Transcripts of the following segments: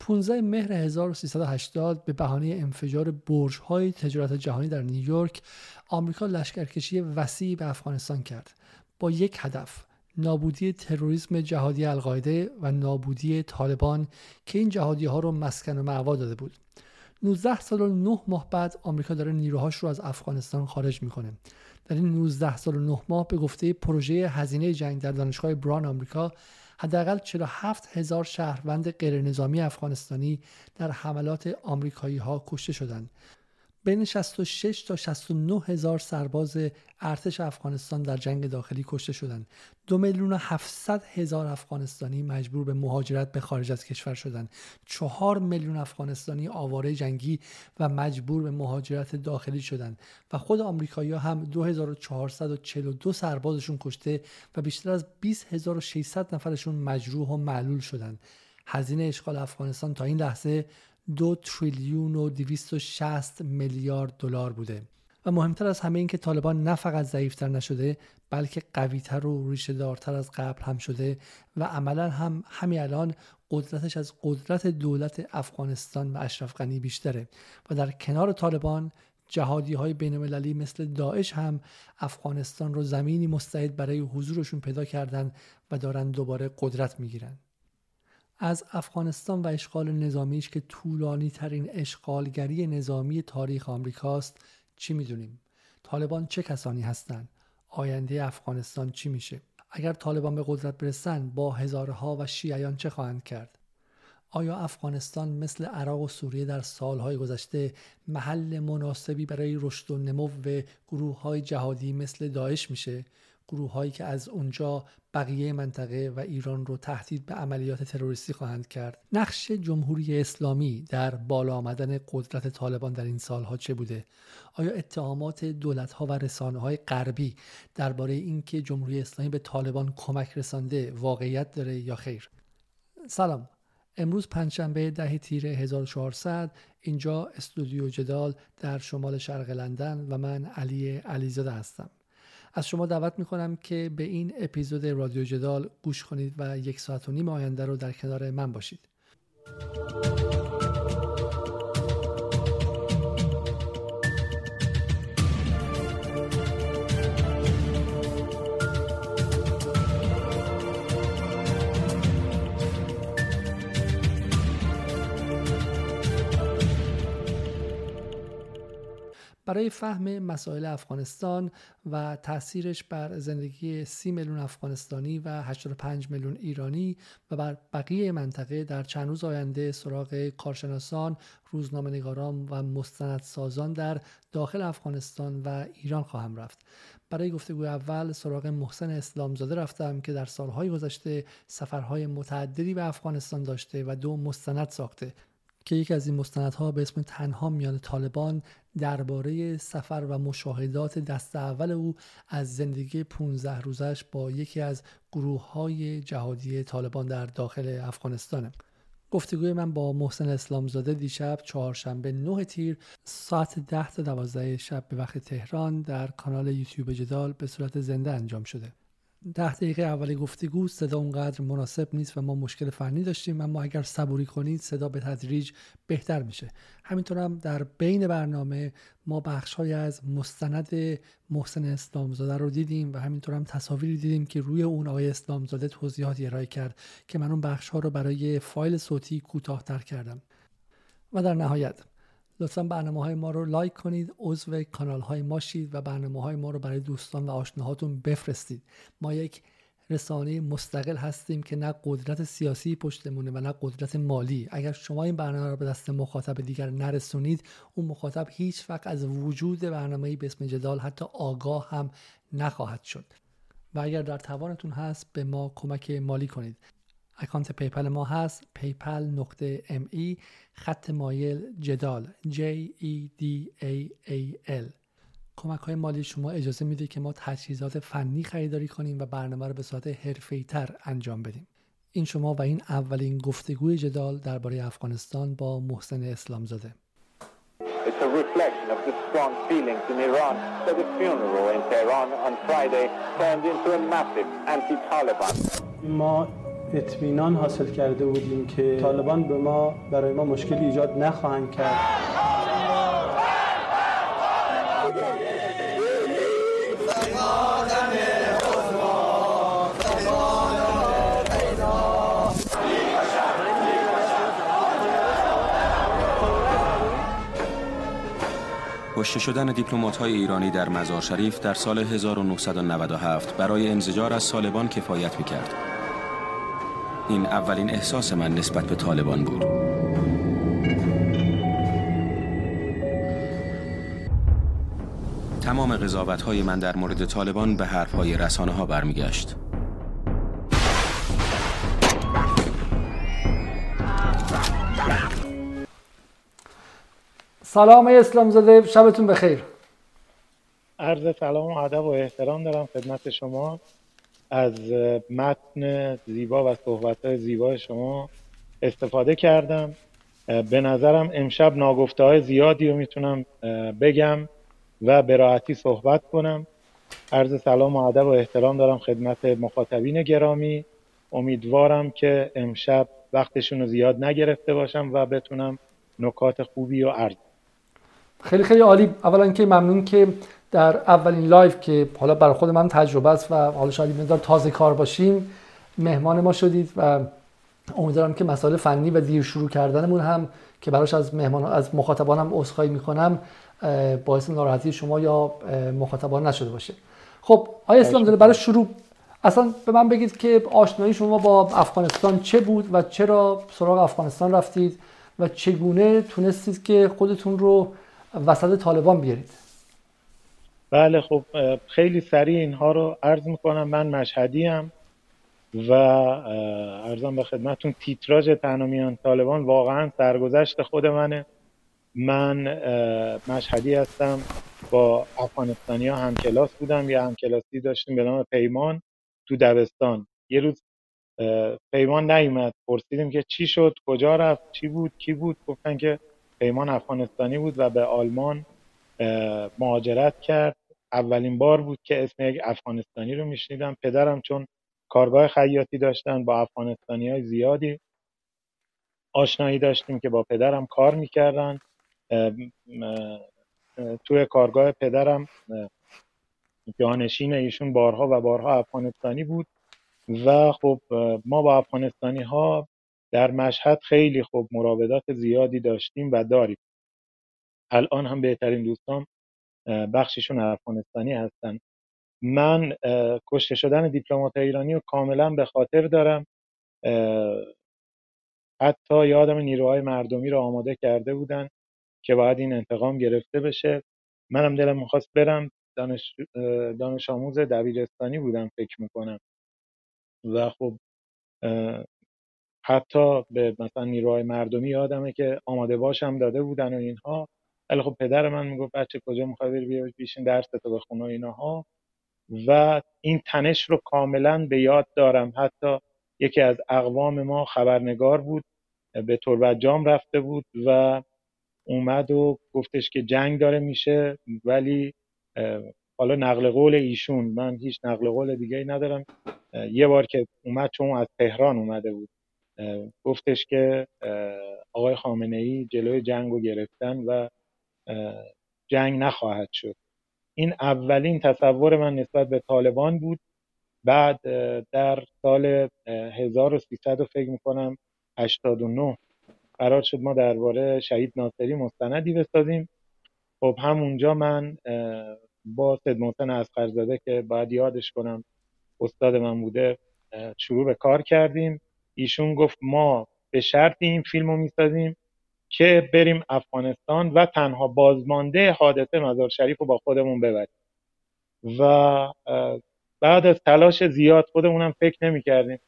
15 مهر 1380 به بهانه انفجار برج‌های تجارت جهانی در نیویورک آمریکا لشکرکشی وسیعی به افغانستان کرد. با یک هدف نابودی تروریسم جهادی القاعده و نابودی طالبان که این جهادی ها رو مسکن و معوا داده بود. 19 سال و 9 ماه بعد آمریکا داره نیروهاش رو از افغانستان خارج می‌کنه. در این 19 سال و 9 ماه به گفته پروژه هزینه جنگ در دانشگاه بران آمریکا حداقل 47 هزار شهروند غیرنظامی افغانستانی در حملات آمریکایی ها کشته شدند. بین 66 تا 69 هزار سرباز ارتش افغانستان در جنگ داخلی کشته شدند. دو میلیون و 700 هزار افغانستانی مجبور به مهاجرت به خارج از کشور شدند. چهار میلیون افغانستانی آواره جنگی و مجبور به مهاجرت داخلی شدند و خود آمریکایی هم 2442 سربازشون کشته و بیشتر از 20600 نفرشون مجروح و معلول شدند. هزینه اشغال افغانستان تا این لحظه دو تریلیون و 260 میلیارد دلار بوده. و مهمتر از همه این که طالبان نه فقط ضعیفتر نشده بلکه قویتر و ریشه دارتر از قبل هم شده و عملا هم همین الان قدرتش از قدرت دولت افغانستان و اشرف غنی بیشتره. و در کنار طالبان جهادی های بین مثل داعش هم افغانستان رو زمینی مستعد برای حضورشون پیدا کردن و دارن دوباره قدرت می‌گیرن. از افغانستان و اشغال نظامیش که طولانی ترین اشغالگری نظامی تاریخ آمریکاست چی می‌دونیم؟ طالبان چه کسانی هستند؟ آینده افغانستان چی میشه؟ اگر طالبان به قدرت برسن با هزارها و شیعیان چه خواهند کرد؟ آیا افغانستان مثل عراق و سوریه در سالهای گذشته محل مناسبی برای رشد و نمو گروه های جهادی مثل داعش میشه؟ گروه هایی که از اونجا بقیه منطقه و ایران رو تهدید به عملیات تروریستی خواهند کرد. نقش جمهوری اسلامی در بالا آمدن قدرت طالبان در این سالها چه بوده؟ آیا اتهامات دولت ها و رسانه های غربی درباره اینکه جمهوری اسلامی به طالبان کمک رسانده واقعیت داره یا خیر؟ سلام. امروز پنجشنبه ده تیر 1400 اینجا استودیو جدال در شمال شرق لندن و من علی علیزاده هستم. از شما دعوت می‌کنم که به این اپیزود رادیو جدال گوش کنید و یک ساعت و نیم آینده رو در کنار من باشید. برای فهم مسائل افغانستان و تاثیرش بر زندگی سی میلیون افغانستانی و 85 میلیون ایرانی و بر بقیه منطقه در چند روز آینده سراغ کارشناسان، روزنامه‌نگاران و مستندسازان در داخل افغانستان و ایران خواهم رفت. برای گفتگوی اول سراغ محسن اسلامزاده رفتم که در سالهای گذشته سفرهای متعددی به افغانستان داشته و دو مستند ساخته که یکی از این مستندها به اسم تنها میان طالبان درباره سفر و مشاهدات دست اول او از زندگی 15 روزش با یکی از گروه های جهادی طالبان در داخل افغانستانه گفتگوی من با محسن اسلامزاده دیشب چهارشنبه 9 تیر ساعت 10 تا 12 شب به وقت تهران در کانال یوتیوب جدال به صورت زنده انجام شده. ده دقیقه اول گفتگو صدا اونقدر مناسب نیست و ما مشکل فنی داشتیم اما اگر صبوری کنید صدا به تدریج بهتر میشه. همینطور هم در بین برنامه ما بخش از مستند محسن اسلامزاده رو دیدیم و همینطور هم تصاویری دیدیم که روی اون آقای اسلامزاده توضیحاتی ارائه کرد که من اون بخش ها رو برای فایل صوتی کوتاهتر کردم. و در نهایت لطفا برنامه های ما رو لایک کنید عضو کانال های ما شید و برنامه های ما رو برای دوستان و آشناهاتون بفرستید. ما یک رسانه مستقل هستیم که نه قدرت سیاسی پشتمونه و نه قدرت مالی. اگر شما این برنامه رو به دست مخاطب دیگر نرسونید اون مخاطب هیچ وقت از وجود برنامه به اسم جدال حتی آگاه هم نخواهد شد. و اگر در توانتون هست به ما کمک مالی کنید. اکانت PayPal ما هست PayPal نقطه M E خط مایل جدال J E D A A L. کمک های مالی شما اجازه میده که ما تجهیزات فنی خریداری کنیم و برنامه رو به صورت حرفه‌ای تر انجام بدیم. این شما و این اولین گفتگوی جدال درباره افغانستان با محسن اسلامزاده. It's a reflection of the strong feelings in Iran that the funeral in Tehran on Friday turned into a massive anti-Taliban. ما اطمینان حاصل کرده بودیم که طالبان به ما برای ما مشکلی ایجاد نخواهند کرد کشته شدن دیپلمات های ایرانی در مزار شریف در سال 1997 برای انزجار از طالبان کفایت می‌کرد. این اولین احساس من نسبت به طالبان بود. تمام قضاوت های من در مورد طالبان به حرف های رسانه ها برمیگشت. سلام اسلام زاده شبتون بخیر عرض سلام و ادب و احترام دارم خدمت شما از متن زیبا و صحبت زیبا شما استفاده کردم. به نظرم امشب ناگفته های زیادی رو می‌تونم بگم و به راحتی صحبت کنم. عرض سلام و ادب و احترام دارم خدمت مخاطبین گرامی. امیدوارم که امشب وقتشون رو زیاد نگرفته باشم و بتونم نکات خوبی رو عرض خیلی خیلی عالی. اولا که ممنون که در اولین لایو که حالا برای خود من تجربه است و حالا شاید مقدار تازه کار باشیم مهمان ما شدید و امیدوارم که مسائل فنی و دیر شروع کردنمون هم که براش از مهمان از مخاطبانم عذرخواهی می‌کنم باعث ناراحتی شما یا مخاطبان نشده باشه. خب آقای اسلامزاده برای شروع اصلا به من بگید که آشنایی شما با افغانستان چه بود و چرا سراغ افغانستان رفتید و چگونه تونستید که خودتون رو وسط طالبان بیارید؟ بله خب خیلی سریع اینها رو عرض می‌کنم. من مشهدی هم و ارزم به خدمتون تیتراژ تنامیان طالبان واقعا سرگذشت خود منه. من مشهدی هستم. با افغانستانی ها همکلاس بودم. یا همکلاسی داشتیم به نام پیمان تو دبستان. یه روز پیمان نیومد. پرسیدیم که چی شد؟ کجا رفت؟ چی بود؟ کی بود؟ گفتن که پیمان افغانستانی بود و به آلمان مهاجرت کرد. اولین بار بود که اسم یک افغانستانی رو میشنیدم. پدرم چون کارگاه خیاطی داشتن با افغانستانی های زیادی آشنایی داشتیم که با پدرم کار می‌کردن. توی کارگاه پدرم جانشین ایشون بارها و بارها افغانستانی بود و خب ما با افغانستانی ها در مشهد خیلی خوب مراودات زیادی داشتیم و داریم. الان هم بهترین دوستان بخششون افغانستانی هستن. من کشته شدن دیپلمات ایرانی رو کاملا به خاطر دارم. حتی یادم نیروهای مردمی رو آماده کرده بودن که باید این انتقام گرفته بشه. منم دلم می‌خواست برم. دانش, دانش آموز دبیرستانی بودم فکر می‌کنم. و خب حتی به مثلا نیروهای مردمی یادمه که آماده باشم داده بودن و اینها. ولی خب پدر من می‌گفت بچه کجا می‌خوای بری بیا بیشین درس تو بخون و اینها و این تنش رو کاملا به یاد دارم. حتی یکی از اقوام ما خبرنگار بود به تربت جام رفته بود و اومد و گفتش که جنگ داره میشه ولی حالا نقل قول ایشون. من هیچ نقل قول دیگه ندارم. یه بار که اومد چون از تهران اومده بود. گفتش که آقای خامنه ای جلوی جنگ رو گرفتن و جنگ نخواهد شد. این اولین تصور من نسبت به طالبان بود. بعد در سال 1300 فکر می‌کنم 89 قرار شد ما درباره شهید ناصری مستندی بسازیم. خب همونجا من با سید محسن اسقرزاده که باید یادش کنم استاد من بوده شروع به کار کردیم. ایشون گفت ما به شرط این فیلم رو می‌سازیم. که بریم افغانستان و تنها بازمانده حادثه مزار شریف رو با خودمون ببریم. و بعد از تلاش زیاد خودمونم فکر نمی کردیم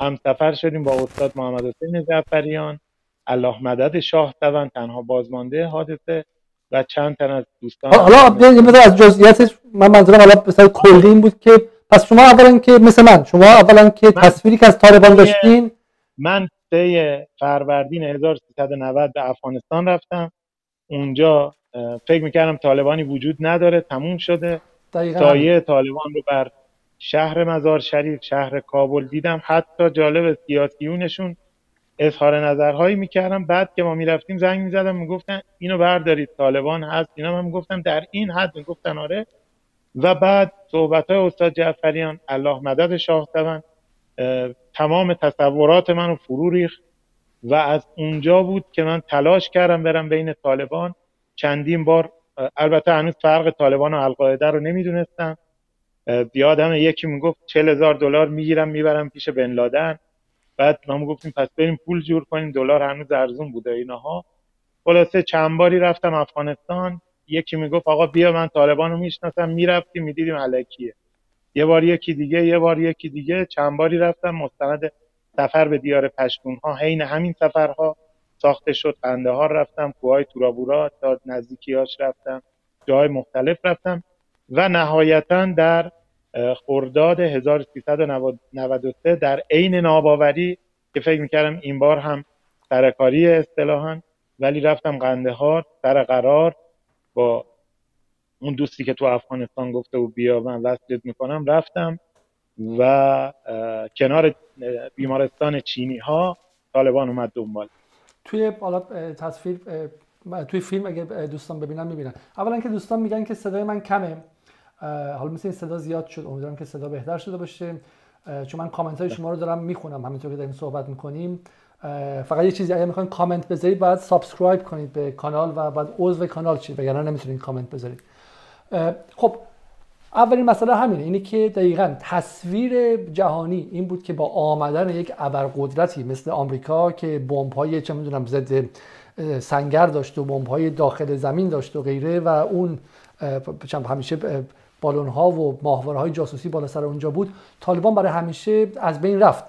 هم سفر شدیم با استاد محمد حسین زفریان الله مدد شاه تبن تنها بازمانده حادثه و چند تن از دوستان. حالا از جزئیاتش من منظورم حالا مثلا کلی این بود که پس شما اولا که مثل من شما اولا که تصویری که از طالبان داشتین؟ من سه فروردین 1390 به افغانستان رفتم. اونجا فکر می‌کردم طالبانی وجود نداره تموم شده. سایه طالبان رو بر شهر مزار شریف شهر کابل دیدم. حتی جالب سیاسیونشون اظهار نظرهایی می‌کردم بعد که ما می‌رفتیم زنگ می‌زدم می‌گفتن اینو بردارید طالبان هست. اینا من می‌گفتم در این حد می‌گفتن آره. و بعد صحبت های استاد جعفریان الله مدد شاه تمام تصورات منو فرو ریخت و از اونجا بود که من تلاش کردم برم بین طالبان. چندین بار البته هنوز فرق طالبان و القاعده رو نمی‌دونستم. یادم یکی می‌گفت چل هزار دلار می‌گیرم می‌برم پیش بن لادن. بعد ما گفتیم پس بریم پول جور کنیم دلار هنوز ارزون بوده اینها خلاصه چند باری رفتم افغانستان. یکی می‌گفت آقا بیا من طالبان رو می‌شناسم. می‌رفتیم می‌دیدیم علکیه. یه بار یکی دیگه یه بار یکی دیگه. چند باری رفتم. مستند سفر به دیار پشتون ها حین همین سفرها ساخته شد. ها رفتم. کوهای تورابورا تا نزدیکیاش رفتم. جای مختلف رفتم. و نهایتا در خرداد 1393 در عین ناباوری که فکر می‌کردم این بار هم سرکاری اصطلاحا. ولی رفتم قندهار سر قرار با اون دوستی که تو افغانستان گفته بود بیا من وصلت می‌کنم رفتم و کنار بیمارستان چینی ها طالبان اومد دنبال. توی حالا تصویر توی فیلم اگه دوستان ببینن می‌بینن. اولا که دوستان میگن که صدای من کمه. حالا مثل این صدا زیاد شد. امیدوارم که صدا بهتر شده باشه. چون من کامنت های شما رو دارم می‌خونم. همینطور که داریم صحبت می‌کنیم. فقط یه چیزی اگه می‌خواین کامنت بذارید باید subscribe کنید به کانال و بعد عضو کانال شید وگرنه نمی‌تونید کامنت بذارید. خب اولین مسئله همینه اینه که دقیقا تصویر جهانی این بود که با آمدن یک ابرقدرتی مثل آمریکا که بمب های چه می‌دونم ضد سنگر داشت و بمب های داخل زمین داشت و غیره و اون همیشه بالون ها و ماهواره های جاسوسی بالا سر اونجا بود طالبان برای همیشه از بین رفت.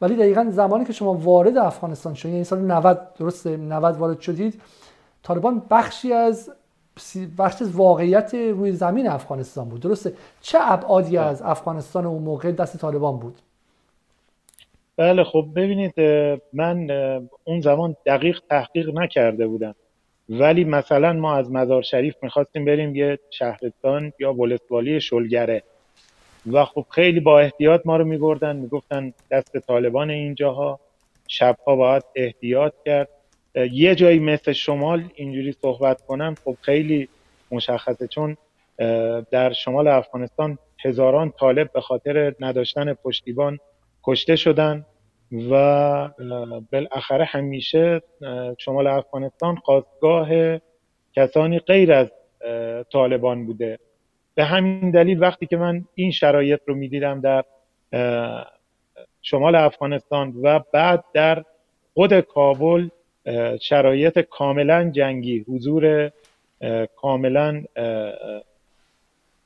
ولی دقیقا زمانی که شما وارد افغانستان شدید یعنی سال 90 درسته؟ 90 وارد شدید طالبان بخشی از بخش واقعیت روی زمین افغانستان بود. درسته. چه ابعادی بله. از افغانستان اون موقع دست طالبان بود؟ بله خب ببینید من اون زمان دقیق تحقیق نکرده بودم. ولی مثلا ما از مزار شریف می‌خواستیم بریم یه شهرستان یا ولسوالی شلگره. و خب خیلی با احتیاط ما رو میبردن می‌گفتن دست طالبان اینجاها. شبها باید احتیاط کرد. یه جایی مثل شمال اینجوری صحبت کنم خب خیلی مشخصه چون در شمال افغانستان هزاران طالب به خاطر نداشتن پشتیبان کشته شدن و بالاخره همیشه شمال افغانستان خواستگاه کسانی غیر از طالبان بوده. به همین دلیل وقتی که من این شرایط رو می‌دیدم در شمال افغانستان و بعد در خود کابل شرایط کاملا جنگی. حضور کاملا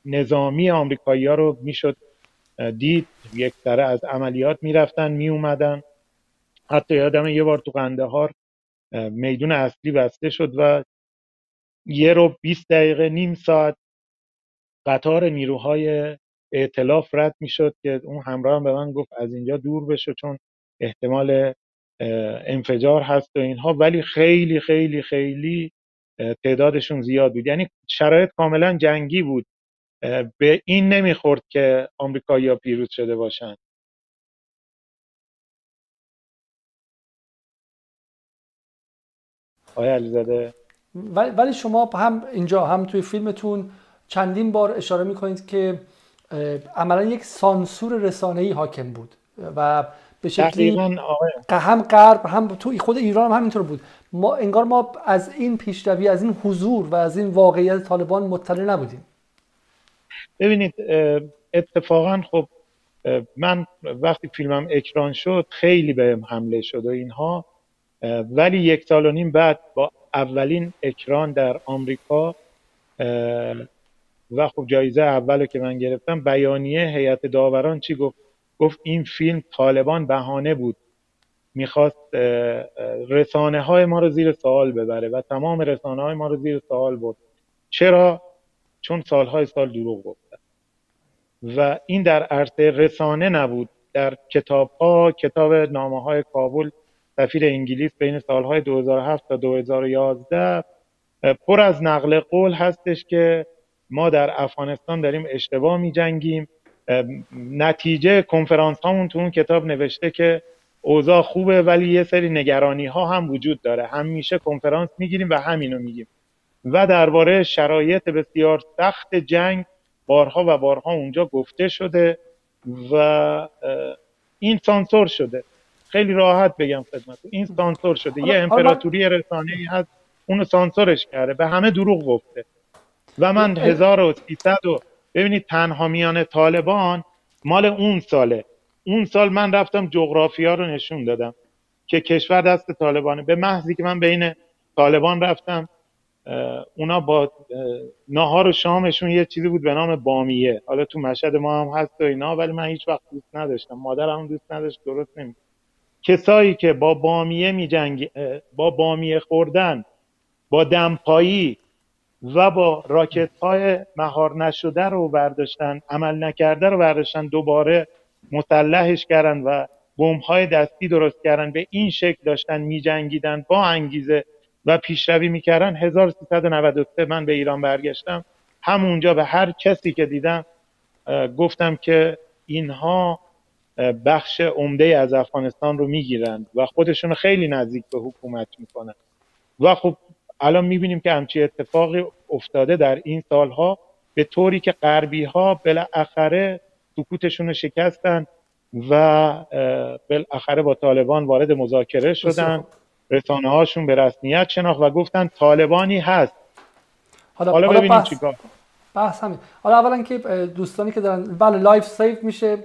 نظامی آمریکایی ها رو می‌شد دید. یک سره از عملیات می‌رفتن می اومدن حتی یادم یه بار تو قندهار میدون اصلی بسته شد و یه رو 20 دقیقه نیم ساعت قطار نیروهای اعتلاف رد می‌شد که اون همراه هم به من گفت از اینجا دور بشه چون احتمال انفجار هست و اینها ولی خیلی خیلی خیلی تعدادشون زیاد بود. یعنی شرایط کاملا جنگی بود. به این نمی‌خورد که آمریکایی‌ها پیروز شده باشند آقای علیزاده. ولی شما هم اینجا هم توی فیلمتون چندین بار اشاره می‌کنید که عملا یک سانسور رسانه‌ای حاکم بود و به شکلی هم غرب هم تو خود ایران هم همینطور بود. ما انگار ما از این پیشروی از این حضور و از این واقعیت طالبان مطلع نبودیم. ببینید اتفاقا خب من وقتی فیلمم اکران شد خیلی بهم حمله شد و اینها. ولی یک سال و نیم بعد با اولین اکران در آمریکا و خب جایزه اول که من گرفتم بیانیه هیئت داوران چی گفت؟ گفت این فیلم طالبان بهانه بود. می‌خواست رسانه های ما رو زیر سوال ببره و تمام رسانه های ما رو زیر سوال برد. چرا؟ چون سالهای سال دروغ گفتن و این در عرصه رسانه نبود. در کتاب ها کتاب نامه های کابل سفیر انگلیس بین سالهای 2007 تا 2011 پر از نقل قول هستش که ما در افغانستان داریم اشتباه می جنگیم نتیجه کنفرانس هامون تو اون کتاب نوشته که اوضاع خوبه ولی یه سری نگرانی ها هم وجود داره. همیشه کنفرانس می‌گیریم و همینو میگیم. و درباره شرایط بسیار سخت جنگ بارها و بارها اونجا گفته شده و این سانسور شده. خیلی راحت بگم خدمت این سانسور شده. یه امپراتوری رسانه ای هست اونو سانسورش کرده. به همه دروغ گفته. و من 1300 و ببینید تنها میان طالبان مال اون ساله. اون سال من رفتم جغرافیا رو نشون دادم که کشور دست طالبانه. به محضی که من بین طالبان رفتم اونا با ناهار و شامشون یه چیزی بود به نام بامیه. حالا تو مشهد ما هم هست و اینا ولی من هیچ وقت دوست نداشتم. مادرم دوست نداشت درست نمی کسایی که با بامیه می جنگ... با بامیه خوردن با دمپایی و با راکت های مهار نشده رو برداشتن عمل نکرده رو برداشتن دوباره مسلحش کردن و بمب های دستی درست کردن به این شکل داشتن می جنگیدن با انگیزه و پیشروی می‌کردن. 1393 من به ایران برگشتم. همونجا به هر کسی که دیدم گفتم که اینها بخش عمده از افغانستان رو می‌گیرند و خودشون خیلی نزدیک به حکومت می‌کنن. و خب الان می‌بینیم که همچی اتفاقی افتاده در این سالها به طوری که غربی ها بالاخره سکوتشون رو شکستن و بالاخره با طالبان وارد مذاکره شدن رسانه هاشون به رسمیت شناخت و گفتن طالبانی هست. حالا, حالا ببینیم بحث... چیکار بحث همین. حالا اولا که دوستانی که دارن بله لایو save میشه.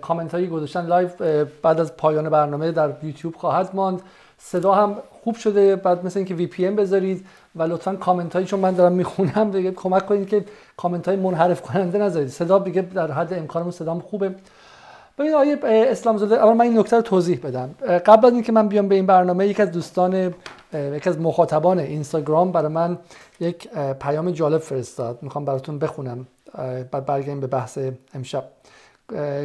کامنت هایی گذاشتن. لایو بعد از پایان برنامه در یوتیوب خواهد ماند. صدا هم خوب شده بعد مثل اینکه VPN بذارید و لطفا کامنت هایی چون من دارم می‌خونم دیگه کمک کنید که کامنت های منحرف کننده نذارید. صدا دیگه در حد امکانمون صدام خوبه. ببین آیه اسلام زاده اول من این نکته رو توضیح بدم. قبل از اینکه من بیام به این برنامه یک از دوستان یک از مخاطبان اینستاگرام برای من یک پیام جالب فرستاد. می‌خوام براتون بخونم. بعد برگردیم به بحث امشب.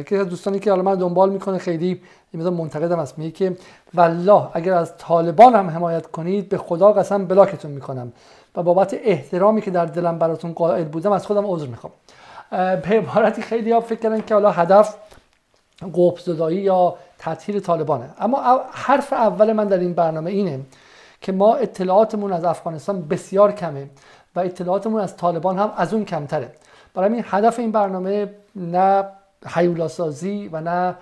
که دوستانی که حالا من دنبال می‌کنه خیلی این منتقدم است میگه که والله اگر از طالبان هم حمایت کنید به خدا قسم بلاکتون می‌کنم و بابت احترامی که در دلم براتون قائل بودم از خودم عذر می‌خوام. به عبارتی خیلی ها فکر کردن که حالا هدف قوپ یا تطهیر طالبانه. اما حرف اول من در این برنامه اینه که ما اطلاعاتمون از افغانستان بسیار کمه و اطلاعاتمون از طالبان هم از اون کمتره. برای این هدف این برنامه نه حیولاسازی و نه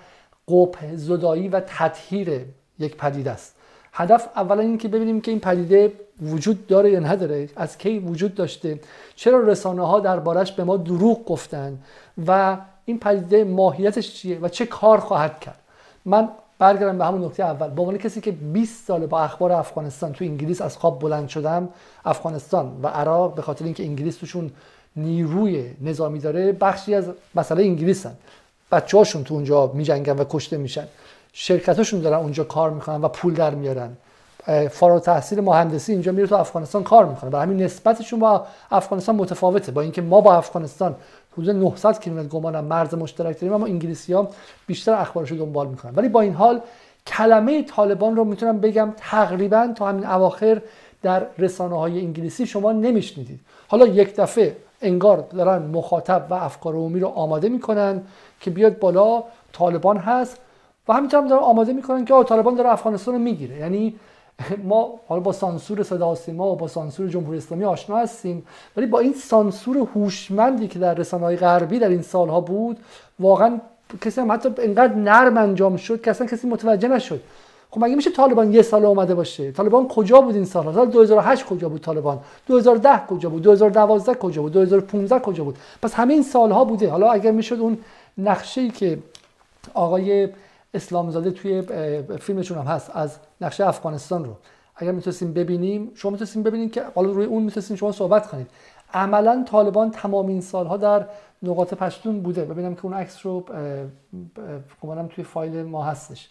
قوپ زدایی و تطهیر یک پدیده است. هدف اولا این که ببینیم که این پدیده وجود داره یا نداره از کی وجود داشته چرا رسانه ها دربارش به ما دروغ گفتن و این پدیده ماهیتش چیه و چه کار خواهد کرد. من برگردم به همون نکته اول. به عنوان کسی که 20 سال با اخبار افغانستان تو انگلیس از خواب بلند شدم افغانستان و عراق به خاطر اینکه انگلیس توشون نیروی نظامی داره بخشی از مسئله انگلیسن. بچه هاشون تو اونجا میجنگن و کشته میشن. شرکتاشون دارن اونجا کار می‌کنن و پول در میارن. فارغ تحصیل مهندسی اینجا میره تو افغانستان کار می‌کنه. برای همین نسبتشون با افغانستان متفاوته. با اینکه ما با افغانستان حدود 900 کیلومتر گمانم مرز مشترک داریم اما انگلیسی ها بیشتر اخبارش رو دنبال می‌کنن. ولی با این حال کلمه طالبان رو می‌تونم بگم تقریبا تا همین اواخر در رسانه های انگلیسی شما نمیشنیدید. حالا یک دفعه انگار دارن مخاطب و افکار عمومی رو آماده می‌کنن که بیاد بالا طالبان هست و همینطور هم دارن آماده می‌کنن که طالبان داره افغانستان رو می‌گیره. یعنی ما حالا با سانسور صدا سیما و با سانسور جمهوری اسلامی آشنا هستیم ولی با این سانسور هوشمندی که در رسانه‌های غربی در این سالها بود واقعا کسی هم حتی اینقدر نرم انجام شد که اصلا کسی متوجه نشد. خب مگه میشه طالبان یه سال اومده باشه؟ طالبان کجا بود این سال سال 2008 کجا بود طالبان؟ 2010 کجا بود؟ 2012 کجا بود؟ 2015 کجا بود؟ پس همه این سالها بوده. حالا اگر می‌شد اون نقشه که آقای اسلامزاده توی فیلمشون هم هست از نقشه افغانستان رو. اگر می‌تونستیم ببینیم شما می‌تونستیم ببینید که حالا روی اون می‌تونستیم شما صحبت کنید. عملا طالبان تمام این سالها در نقاط پشتون بوده. ببینم که اون عکس رو گمانم توی فایل ما هستش.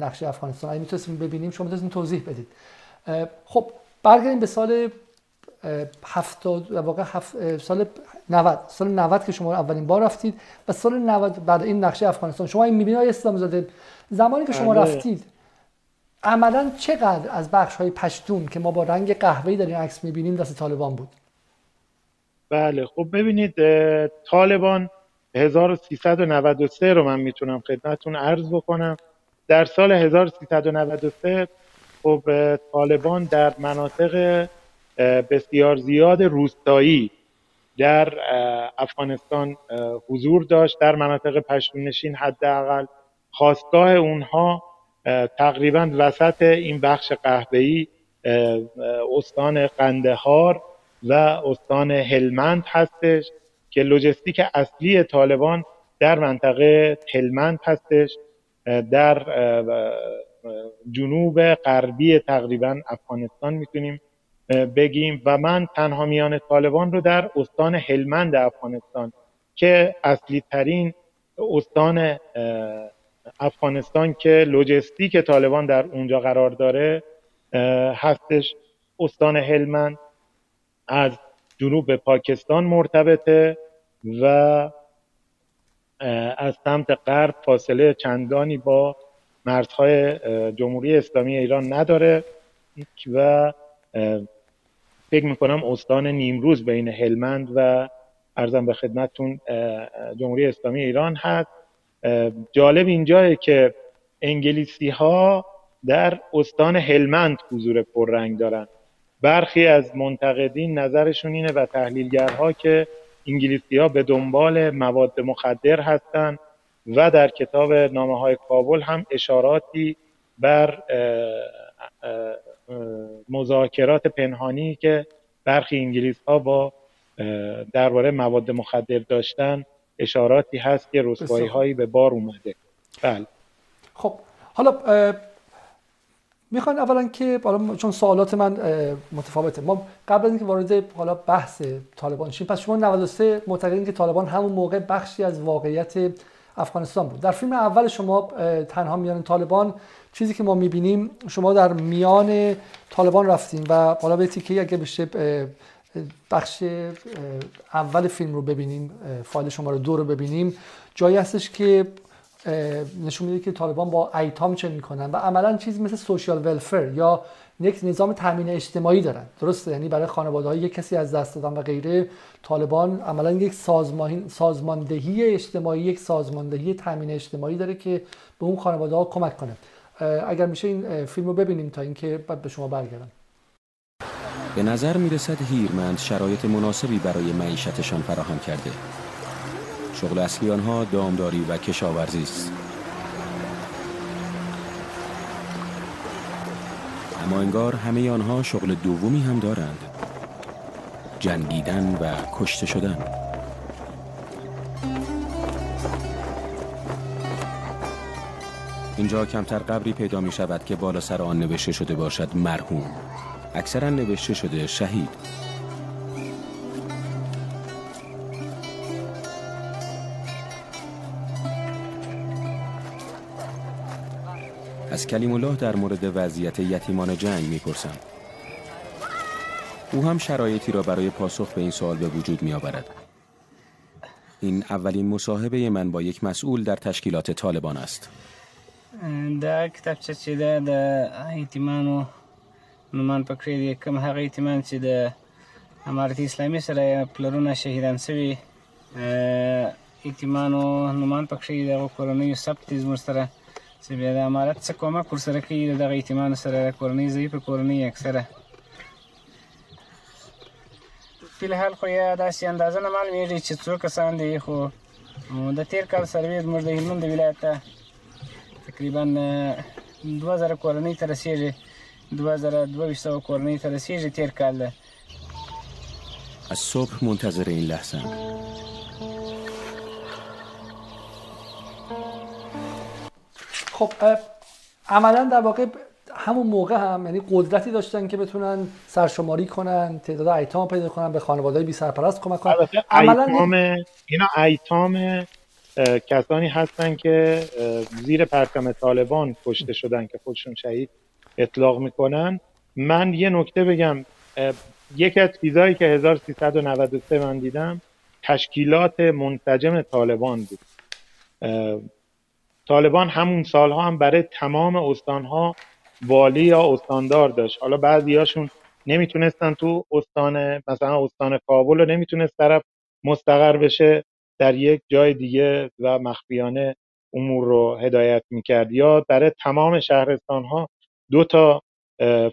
نقشه افغانستان. اگه می‌تونستیم ببینیم شما می‌تونستیم توضیح بدید. خب برگردیم به سال هفتاد واقع هفت سال 90 سال 90 که شما اولین بار رفتید و سال 90 بعد این نقشه افغانستان. شما این می‌بینید آقای اسلام زاده زمانی که شما بله. رفتید عملا چقدر از بخش های پشتون که ما با رنگ قهوه‌ای در این عکس می‌بینیم دست طالبان بود؟ بله. خب ببینید طالبان 1393 رو من می‌تونم خدمتتون عرض بکنم. در سال 1393 خب طالبان در مناطق بسیار زیاد روستایی در افغانستان حضور داشت. در مناطق پشتونشین حداقل خواستگاه اونها تقریبا وسط این بخش قهبه‌ای استان قندهار و استان هلمند هستش که لوجستیک اصلی طالبان در منطقه هلمند هستش. در جنوب غربی تقریبا افغانستان می‌تونیم بگیم. و من تنها میان طالبان رو در استان هلمند افغانستان که اصلی ترین استان افغانستان که لوجستیک طالبان در اونجا قرار داره هستش استان هلمند. از جنوب پاکستان مرتبطه و از سمت غرب فاصله چندانی با مرزهای جمهوری اسلامی ایران نداره و فکر می‌کنم استان نیمروز بین هلمند و ارزم به خدمتتون جمهوری اسلامی ایران هست. جالب اینجاست که انگلیسی ها در استان هلمند حضور پررنگ دارن. برخی از منتقدین نظرشون اینه و تحلیلگرها که انگلیسی ها به دنبال مواد مخدر هستند و در کتاب نامه های کابل هم اشاراتی بر مذاکرات پنهانی که برخی انگلیس ها با درباره مواد مخدر داشتن اشاراتی هست که رسوایی هایی به بار اومده. بله. خب حالا می‌خوان اولا که حالا چون سوالات من متفاوته. ما قبل از اینکه وارد حالا بحث طالبان شیم پس شما 93 معتقدین که طالبان همون موقع بخشی از واقعیت افغانستان بود. در فیلم اول شما تنها میان طالبان چیزی که ما می‌بینیم شما در میان طالبان رفتیم و حالا به تیکه اگه بشه بخش اول فیلم رو ببینیم فایل شما رو دو رو ببینیم. جایی هستش که نشون میده که طالبان با ایتام چه می‌کنن و عملا چیزی مثل سوشیال ولفر یا یک نظام تامین اجتماعی دارن. درسته؟ یعنی برای خانواده های کسی از دست دادن و غیره طالبان عملا یک سازماندهی اجتماعی یک سازماندهی تامین اجتماعی داره که به اون خانواده ها کمک کنه. اگر میشه این فیلم رو ببینیم تا اینکه بعد به شما برگردم. به نظر می‌رسد هیرمند شرایط مناسبی برای معیشتشان فراهم کرده. شغل اصلی آنها دامداری و کشاورزی است. اما انگار همه آنها شغل دومی هم دارند. جنگیدن و کشته شدن. اینجا کمتر قبری پیدا می شود که بالا سر آن نوشته شده باشد مرحوم. اکثرا نوشته شده شهید. از کلیم الله در مورد وضعیت یتیمان جنگ می‌پرسم. او هم شرایطی را برای پاسخ به این سوال به وجود می آورد. این اولین مصاحبه من با یک مسئول در تشکیلات طالبان است. دا کتابچه چې ده؟ د ایتمانو نومان پکې دي. کوم هغه ایتمان چې د امارت اسلامي سره پلرونه شهیدان شوي ایتمانو نومان پکې د کورنۍ ثبت زموږ سره. چې بیا د امارت څخه کومک ورسره کوي دغه ایتمانو سره کورنۍ ضعیفه کورنۍ اکثره فلحال خو یا داسې اندازه نه معلومیږي چې څو کسان دي خو د تیر کال سروې زموږ د هلمند ولایت ته تقریبا 2000 کورنۍ ته رسیږي. 2200 کورنۍ ته رسیږي تیر کال ده. از صبح منتظر این لحظه خب عملا در واقع همون موقع هم یعنی قدرتی داشتن که بتونن سرشماری کنن تعداد ایتام پیدا کنن به خانواده بی سرپرست کمک کنن. عملا ایتام اینا ایتام کسانی هستن که زیر پرچم طالبان کشته شدن که خودشون شهید اطلاق می‌کنن. من یه نکته بگم یکی از چیزهایی که 1393 من دیدم تشکیلات منسجم طالبان بود. طالبان همون سالها هم برای تمام استانها والی یا استاندار داشت. حالا بعضیاشون نمی‌تونستن تو استان مثلا استان کابل رو نمی‌تونست طرف مستقر بشه در یک جای دیگه و مخفیانه امور رو هدایت می‌کرد. یا برای تمام شهرستان ها دو تا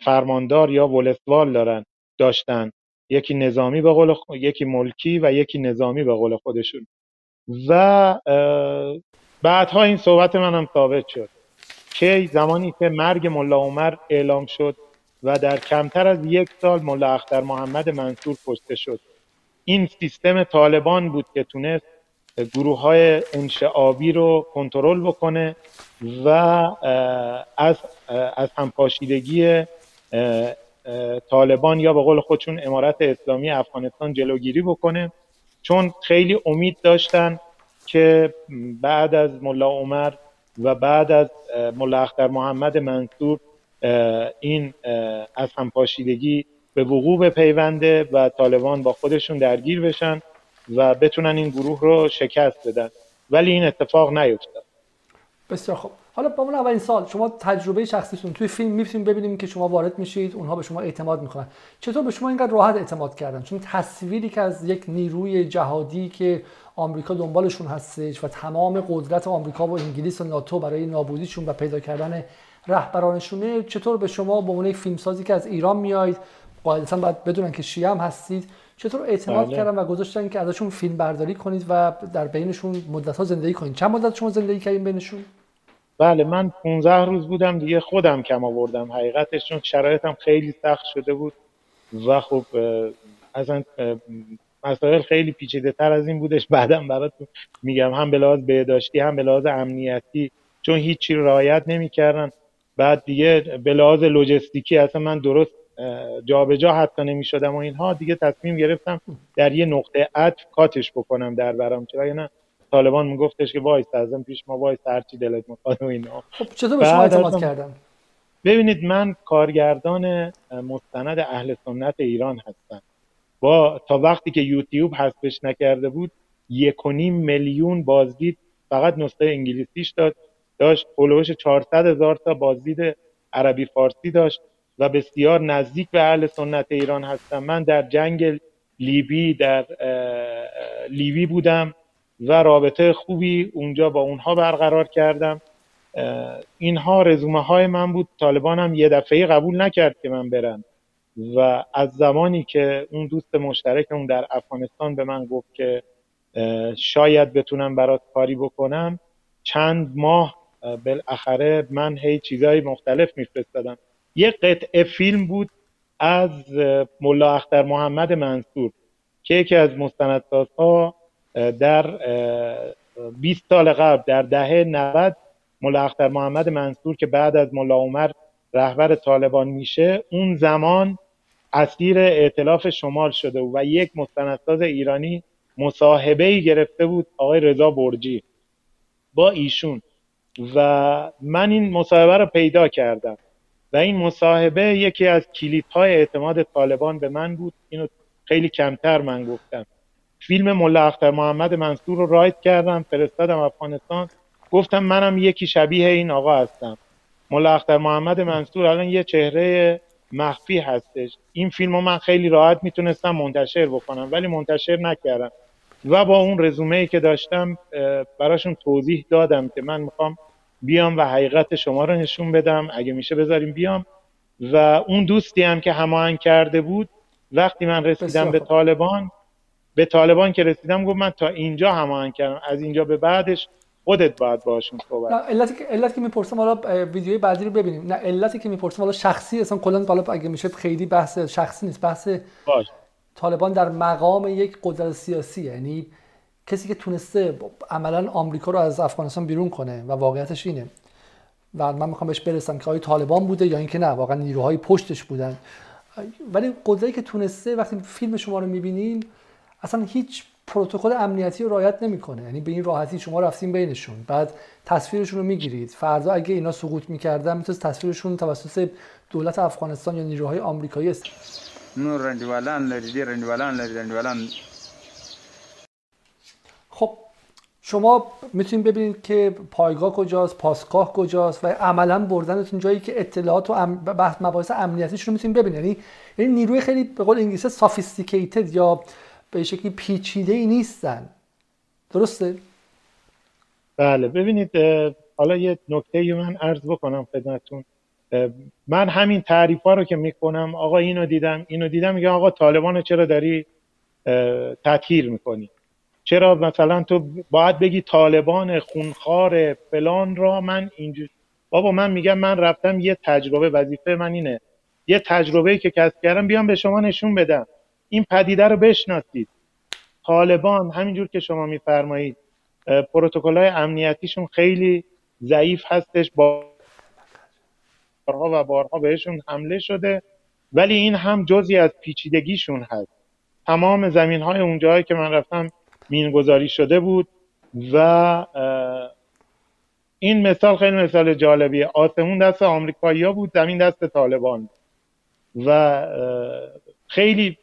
فرماندار یا ولسوال دارن داشتن. یکی نظامی به قول یکی ملکی و یکی نظامی به قول خودشون. و بعدها این صحبت منم ثابت شد. که زمانی که مرگ ملا عمر اعلام شد و در کمتر از یک سال ملا اختر محمد منصور کشته شد. این سیستم طالبان بود که تونست گروه های انشعابی رو کنترل بکنه و از از همپاشیدگی طالبان یا به قول خودشون امارت اسلامی افغانستان جلوگیری بکنه. چون خیلی امید داشتن که بعد از ملا عمر و بعد از ملا اختر محمد منصور این از همپاشیدگی به وقوع پیونده و طالبان با خودشون درگیر بشن و بتونن این گروه رو شکست بدن. ولی این اتفاق نیفتاد. بسیار خوب. حالا با من اولین سال شما تجربه شخصیتون توی فیلم می‌تونیم ببینیم که شما وارد میشید اونها به شما اعتماد می‌کنن. چطور به شما اینقدر راحت اعتماد کردن؟ چون تصویری که از یک نیروی جهادی که آمریکا دنبالشون هستش و تمام قدرت آمریکا و انگلیس و ناتو برای نابودیشون و پیدا کردن رهبرانشونه چطور به شما به عنوان فیلمسازی که از ایران میایید قاعدتا باید بدونن که شیعه هم هستید چطور اعتماد بله. کردن و گذاشتن که ازشون فیلم برداری کنید و در بینشون مدت ها زندگی کنید؟ چند مدت شما زندگی کردین بینشون؟ بله من 15 روز بودم دیگه خودم کم آوردم. حقیقتش چون شرایطم خیلی سخت شده بود و خب اصلا مسائل خیلی پیچیده تر از این بودش. بعدم براتون میگم هم به لحاظ بهداشتی هم به لحاظ امنیتی چون هیچی رعایت نمی‌کردن. بعد دیگه به لحاظ لوجستیکی اصلا من درست جابجا جا حتی نمی شدم و اینها. دیگه تصمیم گرفتم در یه نقطه عطف کاتش بکنم در برام چرا نه؟ طالبان میگفتش که وایس ازم پیش ما وایس هرچی دلت می‌خواد و اینا. خب چطور به شما اعتماد کردم ببینید من کارگردان مستند اهل سنت ایران هستم. با تا وقتی که یوتیوب حذفش نکرده بود یک و نیم میلیون بازدید فقط نسخه انگلیسیش داد. داشت هلوش 400 هزار تا بازدید عربی فارسی داشت و بسیار نزدیک به اهل سنت ایران هستم. من در جنگ لیبی در لیبی بودم. و رابطه خوبی اونجا با اونها برقرار کردم. اینها رزومه های من بود. طالبان هم یه دفعه قبول نکرد که من برم. و از زمانی که اون دوست مشترکمون در افغانستان به من گفت که شاید بتونم برات کاری بکنم چند ماه بالاخره من هی چیزهای مختلف میفرستادم. یه قطعه فیلم بود از ملا اختر محمد منصور که یکی از مستندسازها در 20 سال قبل در دهه 90 ملا اختر محمد منصور که بعد از ملا عمر رهبر طالبان میشه اون زمان اسیر ائتلاف شمال شده و یک مستندساز ایرانی مصاحبه ای گرفته بود آقای رضا برجی با ایشون. و من این مصاحبه رو پیدا کردم و این مصاحبه یکی از کلیدهای اعتماد طالبان به من بود. اینو خیلی کمتر من گفتم. فیلم ملا اختر محمد منصور رو رایت کردم فرستادم افغانستان. گفتم منم یکی شبیه این آقا هستم. ملا اختر محمد منصور الان یه چهره مخفی هستش. این فیلم رو من خیلی راحت می‌تونستم منتشر بکنم ولی منتشر نکردم. و با اون رزومه ای که داشتم براشون توضیح دادم که من می‌خوام بیام و حقیقت شما رو نشون بدم. اگه میشه بذاریم بیام. و اون دوستی هم که هماهنگ کرده بود وقتی من رسیدم به طالبان به طالبان که رسیدم گفت من تا اینجا هماهنگ کردم. از اینجا به بعدش خودت باید باشون صحبت نه علتی که علتی که می‌پرسم حالا ویدیوی بعدی رو ببینیم. نه علتی که می‌پرسم حالا شخصی اصلا کلا حالا اگه میشه خیلی بحث شخصی نیست بحث باش. طالبان در مقام یک قدرت سیاسی یعنی کسی که تونسته عملا آمریکا رو از افغانستان بیرون کنه و واقعیتش اینه. و من می‌خوام بهش برسم که آیا طالبان بوده یا اینکه نه واقعا نیروهای پشتش بودن. ولی قدرتی که تونسته وقتی فیلم شما رو می‌بینیم اصلا هیچ پروتکل امنیتی رو رعایت نمی‌کنه. یعنی به این راحتی شما رفتین بینشون. بعد تصویرشون رو می‌گیرید. فردا اگه اینا سقوط می‌کردن می‌تونست تصویرشون توسط دولت افغانستان یا نیروهای آمریکایی است. نور رندوالان لري رندوالان لري رندوالان خب شما می‌تونید ببینید که پایگاه کجاست پاسگاه کجاست و عملا بردنتون جایی که اطلاعات و بحث مباحث امنیتیش رو می‌تونید ببینید. یعنی یعنی نیروی خیلی به قول انگلیسی سافیستیکیتد یا به شکلی پیچیده ای نیستن. درسته؟ بله ببینید حالا یه نکته من عرض بکنم خدمتون من همین تعریف ها رو که می‌کنم آقا اینو دیدم اینو دیدم میگه آقا طالبان چرا داری تطهیر می‌کنی؟ چرا مثلا تو باید بگی طالبان خونخوار فلان را من اینجور؟ بابا من میگم من رفتم یه تجربه وظیفه من اینه. یه تجربه که کسب کردم بیام به شما نشون بدم. این پدیده رو بشناسید. طالبان همینجور که شما میفرمایید پروتکل های امنیتیشون خیلی ضعیف هستش. با بارها و بارها بهشون حمله شده. ولی این هم جزی از پیچیدگیشون هست. تمام زمین های اونجاهایی که من رفتم مینگذاری شده بود و این مثال خیلی مثال جالبیه. آسمون دست آمریکایی بود زمین دست طالبان و خیلی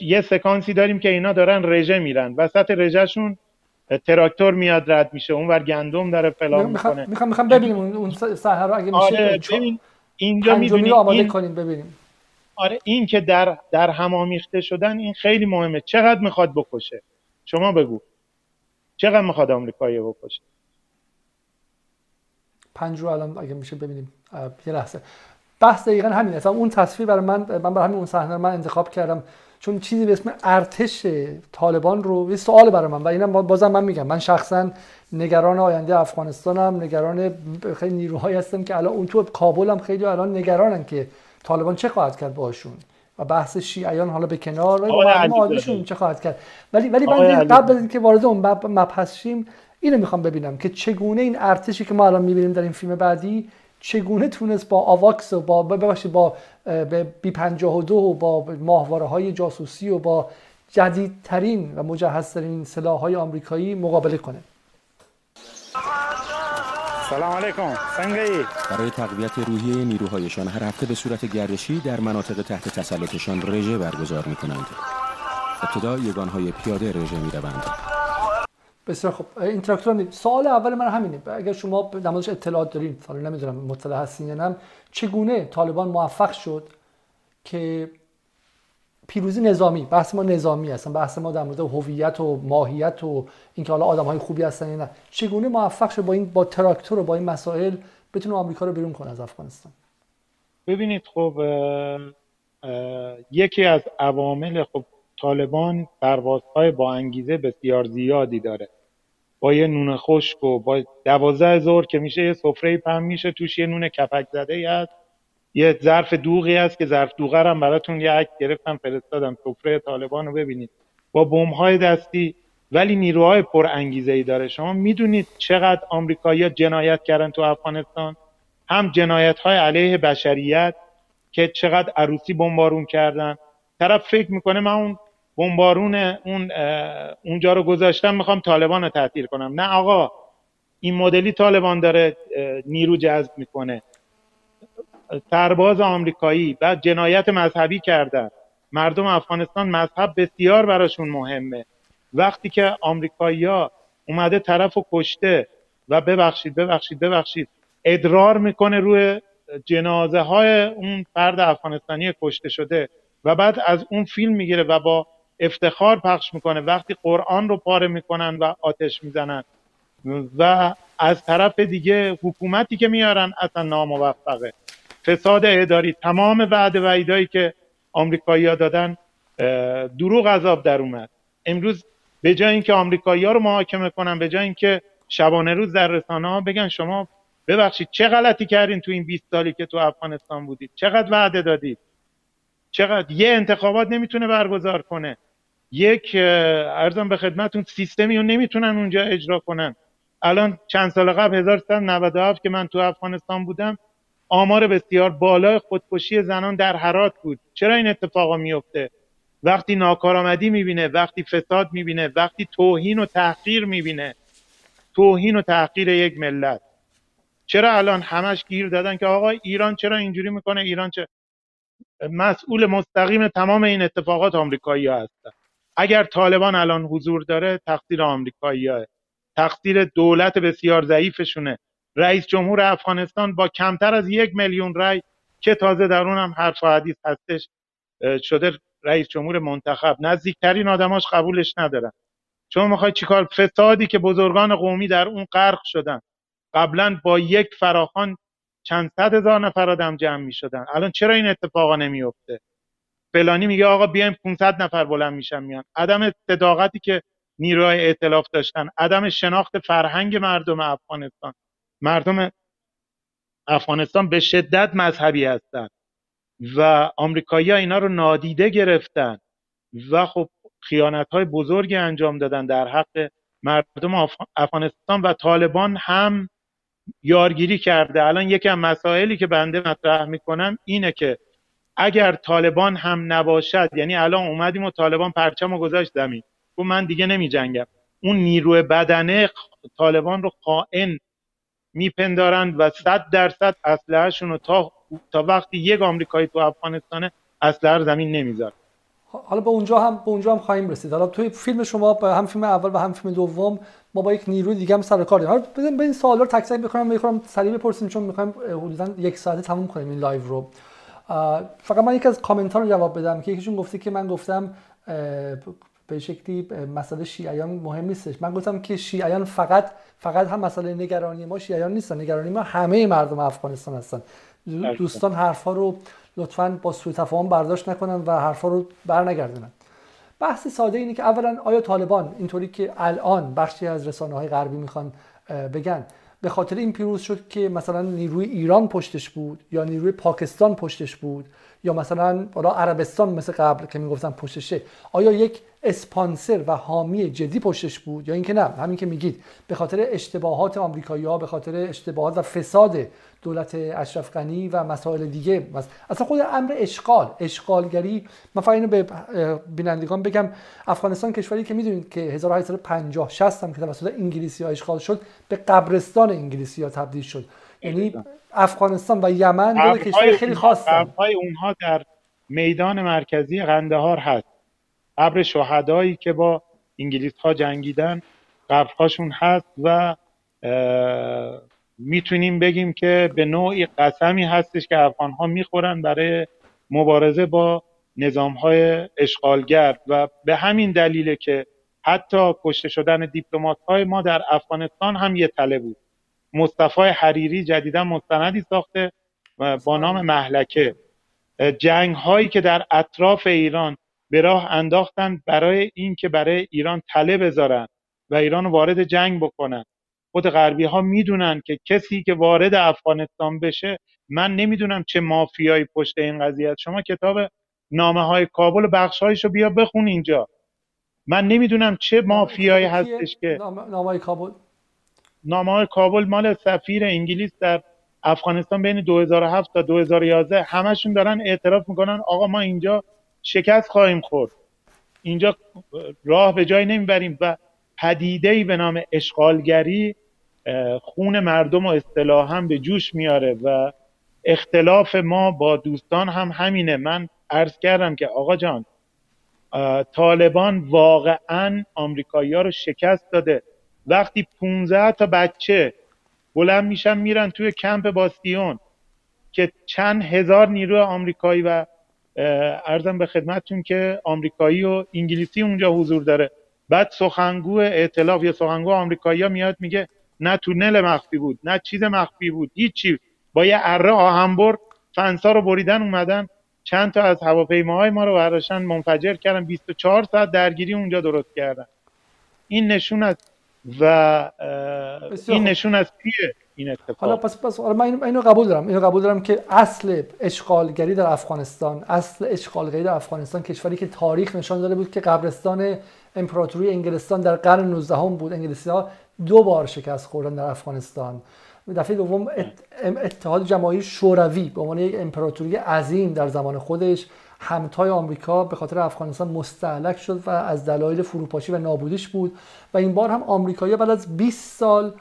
یه سکانسی داریم که اینا دارن رژه میرن. وسط رژهشون تراکتور میاد رد میشه. اون ور گندم داره فلان می‌کنه. می‌خوام می‌خوام ببینیم اون صحنه رو اگه میشه آره ببین اینجا می‌دونی آماده این... کنیم ببینیم. آره این که در در همامیخته شدن این خیلی مهمه. چقدر می‌خواد بکشه؟ شما بگو. چقدر می‌خواد آمریکایی بکشه؟ پنج رو الان اگه میشه ببینیم. یه لحظه. بحث دقیقا همین اصلا اون تصویر برای من من برای همین اون صحنه رو من انتخاب کردم. چون چیزی به اسم ارتش طالبان رو یه سوال برای من و اینم بازم من میگم. من شخصا نگران آینده افغانستانم نگران خیلی نیروهایی هستم که الان اون تو کابل هم خیلی الان نگرانن که طالبان چه خواهد کرد باشون و بحث شیعیان حالا به کنار. و چه خواهد کرد؟ ولی ولی من قبل از اینکه وارد اون مبحث شیم اینو می‌خوام ببینم که چگونه این ارتشی که ما الان می‌بینیم در این فیلم بعدی چگونه تونست با آواکس و با ببخشید با بی 52 و با ماهواره های جاسوسی و با جدیدترین و مجهزترین سلاح های آمریکایی مقابله کنه. سلام علیکم. سنگی برای تقویت روحیه نیروهایشان هر هفته به صورت گردشی در مناطق تحت تسلطشان رژه برگزار می کنند ابتدا یگانهای پیاده رژه می روند بسیار خب این تراکتور سوال اول من همینه. اگر شما نمازش اطلاعات دارین حالا نمی‌دونم مطلع هستین یا نه چگونه طالبان موفق شد که پیروزی نظامی بحث ما نظامی هستن بحث ما در مورد هویت و ماهیت و اینکه حالا آدم های خوبی هستن یا نه چگونه موفق شد با این با تراکتور و با این مسائل بتونه آمریکا رو بیرون کنه از افغانستان؟ ببینید خب یکی از عوامل خب طالبان پروازهای با انگیزه بسیار زیادی داره. با یه نون خشک و با دوازده زور که میشه یه سفره پم میشه توش یه نون کپک زده هست. یه ظرف دوغی هست که ظرف دوغه هم براتون یه عکس گرفتم فرستادم. سفره طالبان رو ببینید. با بمب های دستی ولی نیروهای پر انگیزه ای داره. شما می‌دونید چقدر آمریکایی‌ها جنایت کردن تو افغانستان؟ هم جنایت های علیه بشریت که چقدر عروسی بمبارون کردن. طرف فکر می‌کنه من اون بمبارون اون اونجا رو گذاشتم می‌خوام طالبان رو تعطیل کنم. نه آقا این مدلی طالبان داره نیرو جذب می‌کنه. سرباز آمریکایی و جنایت مذهبی کردن مردم افغانستان مذهب بسیار براشون مهمه. وقتی که آمریکایی‌ها اومده طرف و کشته و ببخشید ببخشید ببخشید ادرار می‌کنه روی جنازه های اون فرد افغانستانی کشته شده و بعد از اون فیلم می‌گیره و با افتخار پخش می‌کنه وقتی قرآن رو پاره می‌کنن و آتش می‌زنن. و از طرف دیگه حکومتی که میارن اصلا ناموفقه. فساد اداری تمام وعد وعیدایی که آمریکایی ها دادن دروغ عذاب در اومد. امروز به جای اینکه آمریکایی ها رو محاکمه کنن به جای اینکه شبانه روز در رسانه ها بگن شما ببخشید چه غلطی کردین تو این 20 سالی که تو افغانستان بودید؟ چقدر وعده دادید؟ چقدر؟ یه انتخابات نمی‌تونه برگزار کنه. یک ارزم به خدمتون سیستمی رو نمی‌تونن اونجا اجرا کنن. الان چند سال قبل 1397 که من تو افغانستان بودم آمار بسیار بالای خودکشی زنان در حرات بود. چرا این اتفاقا میفته؟ وقتی ناکارآمدی می‌بینه وقتی فساد می‌بینه وقتی توهین و تحقیر می‌بینه. توهین و تحقیر یک ملت. چرا الان همش گیر دادن که آقا ایران چرا اینجوری می‌کنه؟ ایران چه؟ مسئول مستقیم تمام این اتفاقات آمریکایی هستن. اگر طالبان الان حضور داره تقصیر آمریکایی ها. تقصیر دولت بسیار ضعیفشونه. رئیس جمهور افغانستان با کمتر از یک میلیون رای که تازه در اون هم حرف و حدیث هستش شده رئیس جمهور منتخب. نزدیکترین آدماش قبولش ندارن. شما می‌خوای چیکار؟ فسادی که بزرگان قومی در اون غرق شدن. قبلا با یک فراخان چند صد هزار نفر آدم جمع می‌شدن. الان چرا این اتفاقا نمیفته فلانی میگه آقا بیایم 500 نفر بلند میشن میان. عدم صداقتی که نیروهای ائتلاف داشتن عدم شناخت فرهنگ مردم افغانستان. مردم افغانستان به شدت مذهبی هستند و آمریکایی اینا رو نادیده گرفتن و خب خیانت های بزرگی انجام دادن در حق مردم افغانستان و طالبان هم یارگیری کرده. الان یکی از مسائلی که بنده مطرح می‌کنم اینه که اگر طالبان هم نباشد یعنی الان اومدیم و طالبان پرچم و گذاشت زمین و من دیگه نمی جنگم اون نیروی بدنه طالبان رو خائن میپندارند و صد درصد اسلحهشون رو تا تا وقتی یک آمریکایی تو افغانستانه اسلحه زمین نمی‌ذاره. حالا به اونجا هم به اونجا هم خواهیم رسید. حالا توی فیلم شما هم فیلم اول و هم فیلم دوم ما با یک نیروی دیگه هم سر کار داریم. حالا به این سوالا رو تک تک بکنم می‌خوام سریع بپرسیم چون می‌خوایم حدودا یک ساعته تموم کنیم این لایو رو. فقط من یکی از کامنت ها رو جواب بدم که یکیشون گفته که من گفتم به شکلی مسئله شیعیان مهم نیستش. من گفتم که شیعیان فقط فقط هم مسئله نگرانی ما شیعیان نیستن. نگرانی ما همه مردم افغانستان هستن. دوستان حرفا رو لطفا با سوء تفاهم برداشت نکنن و حرفا رو برنگردونن. بحث ساده اینه که اولا آیا طالبان اینطوری که الان بخشی از رسانه های غربی می‌خوان بگن به خاطر این پیروز شد که مثلا نیروی ایران پشتش بود یا نیروی پاکستان پشتش بود یا مثلا بالا عربستان مثل قبل که می‌گفتن پشتشه. آیا یک اسپانسر و حامی جدی پشتش بود یا اینکه نه؟ همین که میگید. به خاطر اشتباهات آمریکایی‌ها به خاطر اشتباهات و فساد دولت اشرف غنی و مسائل دیگه. اصلا خود امر اشغال اشغالگری من فقط اینو به بینندگان بگم افغانستان کشوری که می‌دونید که 1850 60 هم که توسط انگلیسی ها اشغال شد به قبرستان انگلیسی ها تبدیل شد. یعنی افغانستان و یمن دو کشور خیلی خاصن. اونها در میدان مرکزی قندهار هست. قبر شهدایی که با انگلیس ها جنگیدن قبرهاشون هست و می‌تونیم بگیم که به نوعی قسمی هستش که افغان ها می‌خورن برای مبارزه با نظام های اشغالگر و به همین دلیله که حتی کشته شدن دیپلمات های ما در افغانستان هم یه تله بود. مصطفی حریری جدیدا مستندی ساخته با نام محلکه جنگ هایی که در اطراف ایران به راه انداختن برای اینکه برای ایران تله بذارن و ایران وارد جنگ بکنن. خود غربی ها می‌دونن که کسی که وارد افغانستان بشه من نمی‌دونم چه مافیایی پشت این قضیه شما کتاب نامه های کابل و بخش رو بیا بخون اینجا. من نمی‌دونم چه مافیایی هستش که نامه های کابل. نامه های کابل مال سفیر انگلیس در افغانستان بین 2007 تا 2011 همشون دارن اعتراف می‌کنن آقا ما اینجا شکست خواهیم خورد. اینجا راه به جای نمی‌بریم و پدیده به نام اشغالگری خون مردم و اصطلاحا به جوش میاره و اختلاف ما با دوستان هم همینه. من عرض کردم که آقا جان طالبان واقعا آمریکایی ها رو شکست داده. وقتی 15 تا بچه بلند میشن میرن توی کمپ باستیون که چند هزار نیرو آمریکایی و ارزم به خدمتتون که آمریکایی و انگلیسی اونجا حضور داره. بعد سخنگو ائتلاف یا سخنگو آمریکایی میاد میگه نه تونل مخفی بود نه چیز مخفی بود هیچی. با یه اره آهنبر فنسا رو بریدن اومدن. چند تا از هواپیماهای ما رو برداشتن منفجر کردن 24 ساعت درگیری اونجا درست کردن. این نشون از و این نشون از پیه این اتفاق؟ حالا پس پس من اینو قبول دارم. اینو قبول دارم که اصل اشغالگری در افغانستان اصل اشغالگری در افغانستان کشوری که تاریخ نشان داده بود که قبرستان امپراتوری انگلستان در قرن 19 هم بود. انگلیسی ها دو بار شکست خوردن در افغانستان. دفعه دوم اتحاد جماهیر شوروی به عنوان یک امپراتوری عظیم در زمان خودش همتای آمریکا به خاطر افغانستان مستعلق شد و از دلایل فروپاشی و نابودیش بود و این بار هم آمریکایی بعد از 20 سال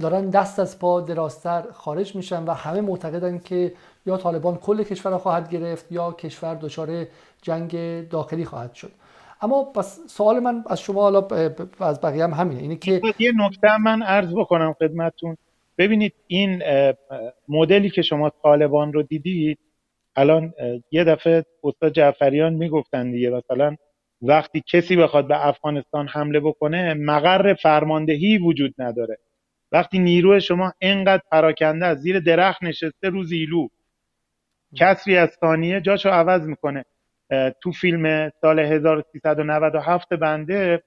دارن دست از پا دراستر خارج میشن و همه معتقدن که یا طالبان کل کشور را خواهد گرفت یا کشور دچار جنگ داخلی خواهد شد. اما پس سوال من از شما حالا از بقیه هم همینه. اینه که یه نکته من عرض بکنم خدمتتون. ببینید این مدلی که شما طالبان رو دیدید الان یه دفعه استاد جعفریان می‌گفتن دیگه مثلا وقتی کسی بخواد به افغانستان حمله بکنه مقر فرماندهی وجود نداره. وقتی نیروی شما انقدر پراکنده از زیر درخت نشسته رو زیلو. کسری از ثانیه جاشو عوض می‌کنه. تو فیلم سال 1397 بنده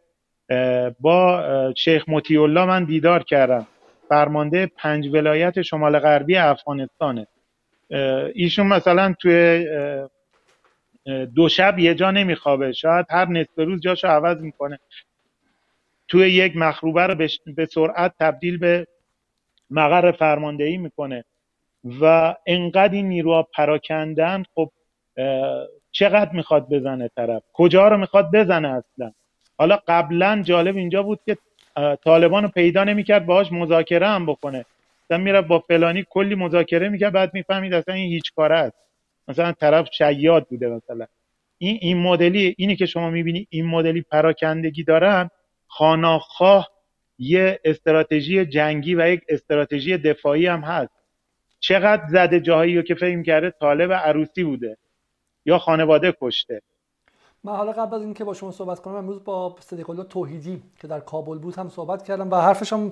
با شیخ مطیع الله من دیدار کردم. فرمانده پنج ولایت شمال غربی افغانستانه. ایشون مثلا توی دو شب یه جا نمیخوابه. شاید هر نصف روز جاشو عوض می‌کنه. توی یک مخروبه رو به سرعت تبدیل به مقر فرماندهی می‌کنه. و انقدر این نیروها پراکندن خب چقدر می‌خواد بزنه طرف؟ کجا رو می‌خواد بزنه اصلا؟ حالا قبلا جالب اینجا بود که طالبان رو پیدا نمی‌کرد باهاش مذاکره هم بکنه. مثلا میره با فلانی کلی مذاکره می‌کرد بعد می‌فهمید اصلا این هیچ کاره است. مثلا طرف شیاد بوده مثلا. این این مدلی اینی که شما می‌بینی این مدلی پراکندگی دارن خاناخواه یه استراتژی جنگی و یک استراتژی دفاعی هم هست. چقدر زده جاهایی که فکر کرده طالب عروسی بوده. یا خانواده کشته. من حالا قبل از اینکه با شما صحبت کنم امروز با صدیق الله توحیدی که در کابل بود هم صحبت کردم و حرفش هم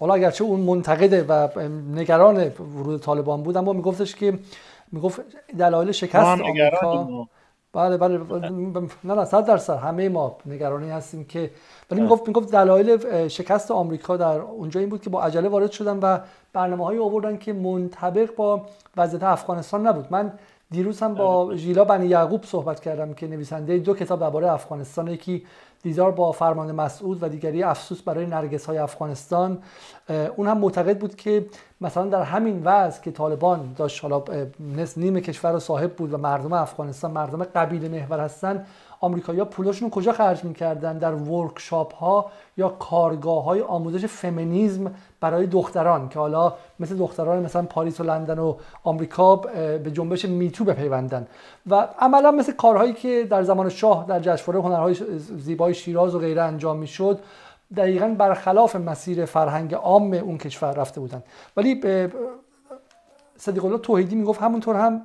حالا اگرچه اون منتقده و نگران ورود طالبان بود اما میگفتش که می‌گفت دلایل شکست آمریکا. بله بله نه نه صد درصد. همه ما نگرانی هستیم که ولی می‌گفت می‌گفت دلایل شکست آمریکا در اونجا این بود که با عجله وارد شدن و برنامه هایی آوردن که منطبق با وضعیت افغانستان نبود. من دیروز هم با ژیلا بنی یعقوب صحبت کردم که نویسنده دو کتاب درباره افغانستان یکی دیدار با فرمان مسعود و دیگری افسوس برای نرگس های افغانستان اون هم معتقد بود که مثلا در همین وضع که طالبان داشت حالا نیم کشور رو صاحب بود و مردم افغانستان مردم قبیله محور هستن آمریکایی‌ها پولاشون کجا خرج می‌کردن؟ در ورکشاپ ها یا کارگاه های آموزش فمینیزم برای دختران که حالا مثل دختران مثلا پاریس و لندن و آمریکا به جنبش میتو بپیوندن. و عملا مثل کارهایی که در زمان شاه در جشنواره هنرهای زیبای شیراز و غیره انجام می‌شد دقیقا برخلاف مسیر فرهنگ عام اون کشور رفته بودن. ولی صدیق الله توحیدی می‌گفت همونطور هم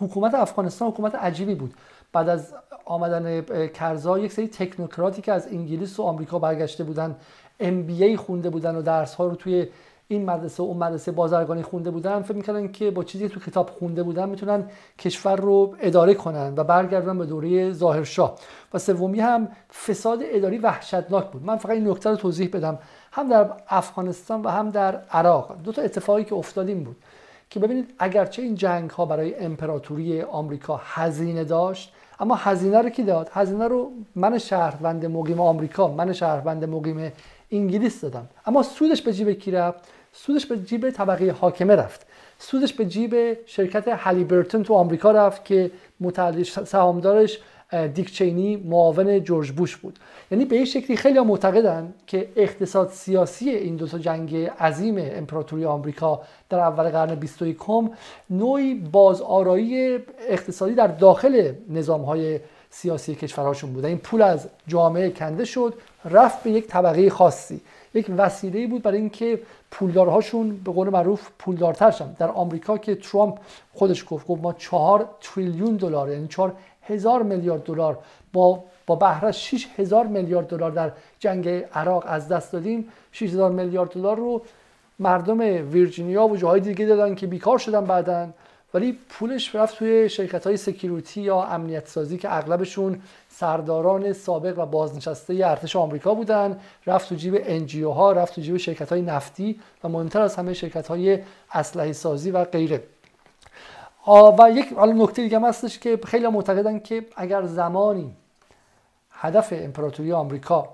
حکومت افغانستان حکومت عجیبی بود. بعد از آمدن کرزا یک سری تکنوکراتی که از انگلیس و آمریکا برگشته بودن ای خونده بودن و درس ها رو توی این مدرسه و اون مدرسه بازرگانی خونده بودن فکر می‌کردن که با چیزی تو کتاب خونده بودن می‌تونن کشور رو اداره کنن و برگردن به دوره ظاهرشاه. و سومی هم فساد اداری وحشتناک بود. من فقط این نکته رو توضیح بدم. هم در افغانستان و هم در عراق. دو تا اتفاقی که افتادیم بود که ببینید اگرچه این جنگ ها برای امپراتوری آمریکا هزینه داشت اما هزینه رو کی داد؟ هزینه رو من شهروند مقیم آمریکا من شهروند مقیم انگلیس دادم. اما سودش به جیب کی رفت؟ سودش به جیب طبقه حاکمه رفت. سودش به جیب شرکت هالیبرتون تو آمریکا رفت که متعلق سهامدارش دیک چینی معاون جورج بوش بود. یعنی به این شکلی خیلی معتقدن که اقتصاد سیاسی این دو تا جنگ عظیم امپراتوری آمریکا در اول قرن 21 نوعی بازآرایی اقتصادی در داخل نظام های سیاسی کشورهاشون بود. این پول از جامعه کنده شد رفت به یک طبقه خاصی. یک وسیله بود برای اینکه پولدارهاشون به قول معروف پولدارتر شن. در آمریکا که ترامپ خودش گفت گفت ما چهار تریلیون دلار یعنی چهار هزار میلیارد دلار. با با بهره 6 هزار میلیارد دلار در جنگ عراق از دست دادیم. 6 هزار میلیارد دلار رو مردم ویرجینیا و جاهای دیگه دادن که بیکار شدن بعدن ولی پولش رفت توی شرکت های security یا امنیت سازی که اغلبشون سرداران سابق و بازنشسته ارتش آمریکا بودن. رفت تو جیب انجیو ها رفت تو جیب شرکت های نفتی و مهمتر از همه شرکت های اسلحه سازی و غیره. و یک حالا نکته دیگه هستش که خیلی معتقدن که اگر زمانی هدف امپراتوری آمریکا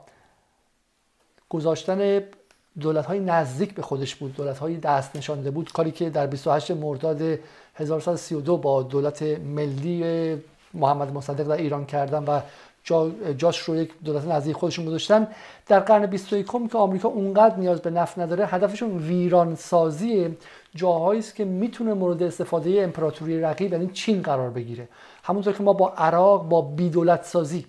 گذاشتن دولت های نزدیک به خودش بود دولت های دست نشانده بود کاری که در 28 مرداد 1932 با دولت ملی محمد مصدق در ایران کردن و جا جاش رو یک دولت نزدیک خودشون گذاشتن در قرن 21 که آمریکا اونقدر نیاز به نفت نداره هدفشون ویران سازی جاهایی است که می‌تونه مورد استفاده امپراتوری رقیب یعنی چین قرار بگیره. همونطور که ما با عراق با بیدولت سازی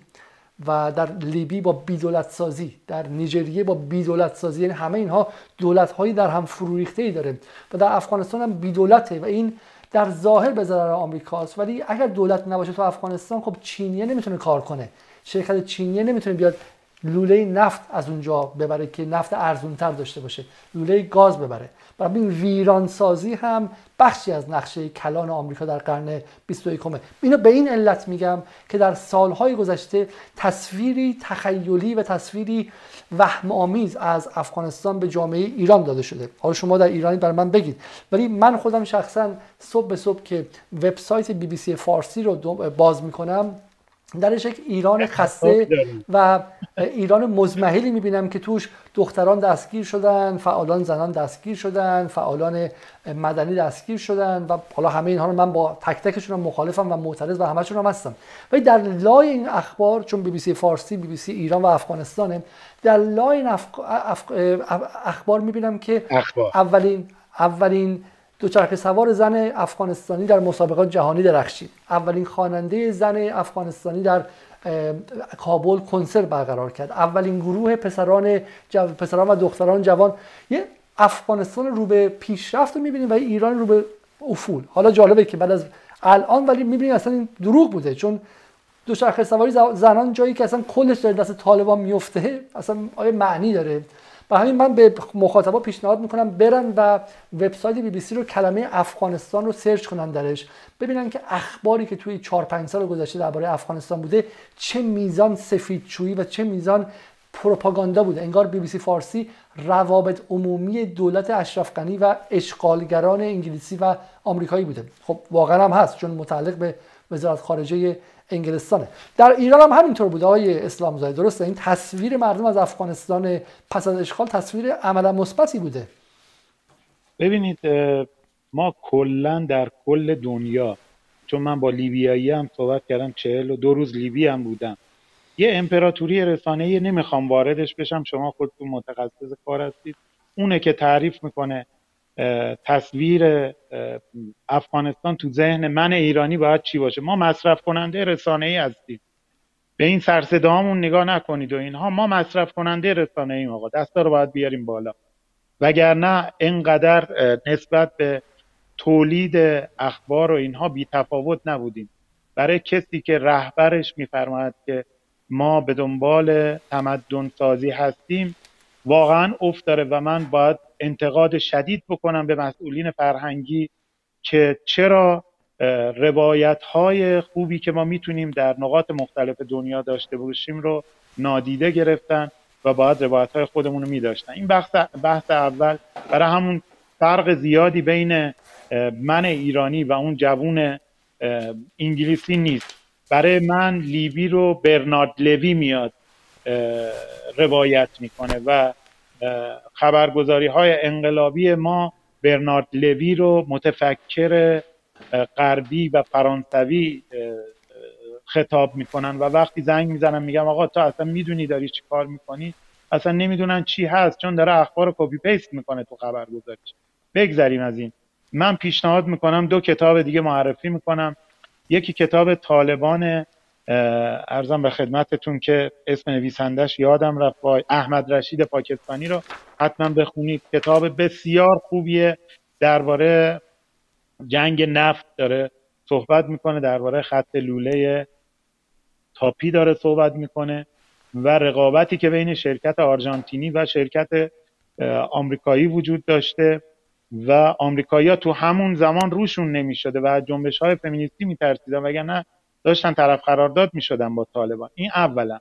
و در لیبی با بیدولت سازی در نیجریه با بیدولت سازی یعنی همه اینها دولت هایی در هم فرو ای داره و در افغانستان هم بیدولته و این در ظاهر به ضرر آمریکاست. ولی اگر دولت نباشه تو افغانستان خب چینیه نمی‌تونه کار کنه. شرکت چینیه نمی‌تونه بیاد لوله نفت از اونجا ببره که نفت ارزونتر داشته باشه. لوله گاز ببره. برای این ویران سازی هم بخشی از نقشه کلان آمریکا در قرن 21 اینو به این علت میگم که در سالهای گذشته تصویری تخیلی و تصویری وهم آمیز از افغانستان به جامعه ایران داده شده. حالا شما در ایرانی بر من بگید. ولی من خودم شخصا صبح به صبح که وبسایت بی بی سی فارسی رو باز می‌کنم درش یک ایران خسته و ایران مزمحلی می‌بینم که توش دختران دستگیر شدن فعالان زنان دستگیر شدن فعالان مدنی دستگیر شدن و حالا همه اینها رو من با تک تکشون مخالفم و معترض و همشون هم هستم. ولی در لای این اخبار چون بی بی سی فارسی بی بی سی ایران و افغانستانه در لای این اخبار می‌بینم که اولین اولین دوچرخه سوار زن افغانستانی در مسابقات جهانی درخشید. اولین خواننده زن افغانستانی در کابل کنسرت برقرار کرد. اولین گروه پسران, پسران و دختران جوان. یه افغانستان رو به پیشرفت رو می‌بینیم و ایران رو به افول. حالا جالبه که بعد از الان ولی می‌بینیم اصلا این دروغ بوده. چون دوچرخه سواری زنان جایی که اصلا کلش در دست طالبان میفته اصلا آیا معنی داره؟ و همین من به مخاطبا پیشنهاد می‌کنم برن و وبسایت بی بی سی رو کلمه افغانستان رو سرچ کنن درش. ببینن که اخباری که توی 4 5 سال گذشته درباره افغانستان بوده چه میزان سفیدشویی و چه میزان پروپاگاندا بوده. انگار بی بی سی فارسی روابط عمومی دولت اشرف غنی و اشغالگران انگلیسی و آمریکایی بوده. خب واقعا هم هست چون متعلق به وزارت خارجه انگلستانه. در ایران هم همینطور بوده های اسلام زاده درسته؟ این تصویر مردم از افغانستان پس از اشغال تصویر عملا مثبتی بوده. ببینید ما کلا در کل دنیا چون من با لیبیایی هم صحبت کردم چهل و دو روز لیبی هم بودم. یه امپراتوری رسانه‌ای نمی‌خوام واردش بشم شما خودتون متخصص کار هستید. اونه که تعریف می‌کنه تصویر افغانستان تو ذهن من ایرانی باید چی باشه؟ ما مصرف کننده رسانه ای هستیم. به این سرصداهامون نگاه نکنید و اینها. ما مصرف کننده رسانه ایم آقا. دستا رو باید بیاریم بالا. وگرنه اینقدر نسبت به تولید اخبار و اینها بی تفاوت نبودیم. برای کسی که رهبرش میفرماید که ما به دنبال تمدن سازی هستیم واقعا افت داره و من باید انتقاد شدید بکنم به مسئولین فرهنگی که چرا روایت های خوبی که ما می‌تونیم در نقاط مختلف دنیا داشته باشیم رو نادیده گرفتن و باید روایت های خودمون رو میداشتن. این بحث, بحث اول برای همون فرق زیادی بین من ایرانی و اون جوون انگلیسی نیست. برای من لیبی رو برنارد لوی میاد. روایت می‌کنه و خبرگزاری های انقلابی ما برنارد لوی رو متفکر غربی و فرانسوی خطاب می‌کنن و وقتی زنگ می‌زنن میگم آقا تو اصلا می‌دونی داری چی کار می‌کنی؟ اصلا نمی‌دونن چی هست چون داره اخبار copy paste می‌کنه تو خبرگزاریش بگذریم از این. من پیشنهاد می‌کنم دو کتاب دیگه معرفی می‌کنم. یکی کتاب طالبان ارزم به خدمتتون که اسم نویسندش یادم رفت. احمد رشید پاکستانی رو حتما بخونید. کتاب بسیار خوبیه. درباره جنگ نفت داره صحبت می‌کنه درباره خط لوله تاپی داره صحبت می‌کنه و رقابتی که بین شرکت آرژانتینی و شرکت آمریکایی وجود داشته و آمریکایی‌ها تو همون زمان روشون نمی‌شده و جنبش های فمینیستی میترسیدن. وگرنه داشتن طرف قرارداد می شدن با طالبان. این اولا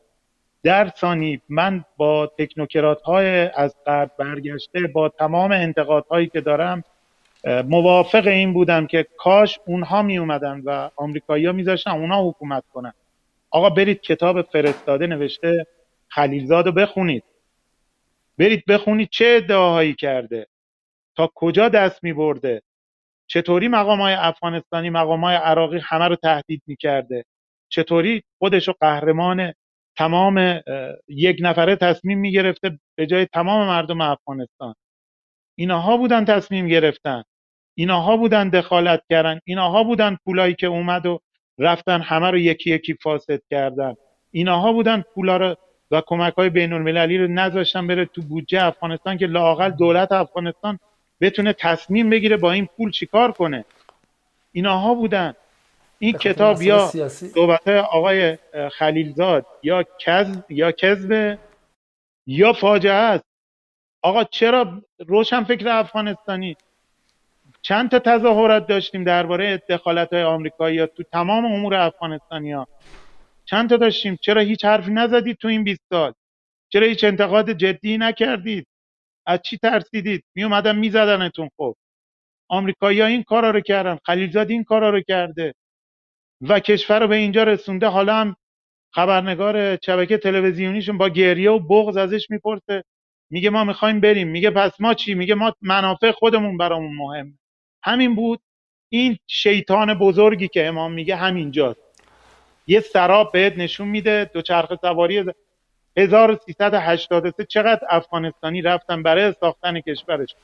در ثانی من با تکنوکرات های از قرد برگشته با تمام انتقاد هایی که دارم موافق این بودم که کاش اونها می اومدن و آمریکایی‌ها میذاشتن اونها حکومت کنن. آقا برید کتاب فرستاده نوشته خلیلزاد رو بخونید. برید بخونید چه ادعاهایی کرده. تا کجا دست می برده چطوری مقام های افغانستانی مقام های عراقی همه رو تهدید می‌کرده؟ چطوری خودش قهرمان تمام یک نفره تصمیم می‌گرفته به جای تمام مردم افغانستان؟ اینها بودن تصمیم گرفتن. اینها بودن دخالت کردن. اینها بودن پولایی که اومد و رفتن همه رو یکی یکی فاسد کردن. اینها بودن پولا رو و کمک های بین المللی رو نذاشتن بره تو بودجه افغانستان که لاقل دولت افغانستان بتونه تصمیم بگیره با این پول چیکار کنه. ایناها بودن. این کتاب یا صحبت آقای خلیلزاد یا کذب یا کذب یا فاجعه است. آقا چرا روشن فکر افغانستانی؟ چند تا تظاهرات داشتیم درباره دخالت های آمریکایی ها تو تمام امور افغانستانی ها؟ چند تا داشتیم؟ چرا هیچ حرفی نزدید تو این 20 سال؟ چرا هیچ انتقاد جدی نکردید؟ از چی ترسیدید؟ می اومدن میزدنتون. خب آمریکایی ها این کارا رو کردن خلیلزاد این کارا رو کرده و کشور رو به اینجا رسونده. حالا هم خبرنگار شبکه تلویزیونیشون با گریه و بغض ازش می‌پرسه. میگه ما می‌خوایم بریم. میگه پس ما چی؟ میگه ما منافع خودمون برامون مهم همین بود. این شیطان بزرگی که امام میگه همینجاست. یه سراب بهت نشون میده دو چرخ سواری 1383 چقدر افغانستانی رفتن برای ساختن کشورش.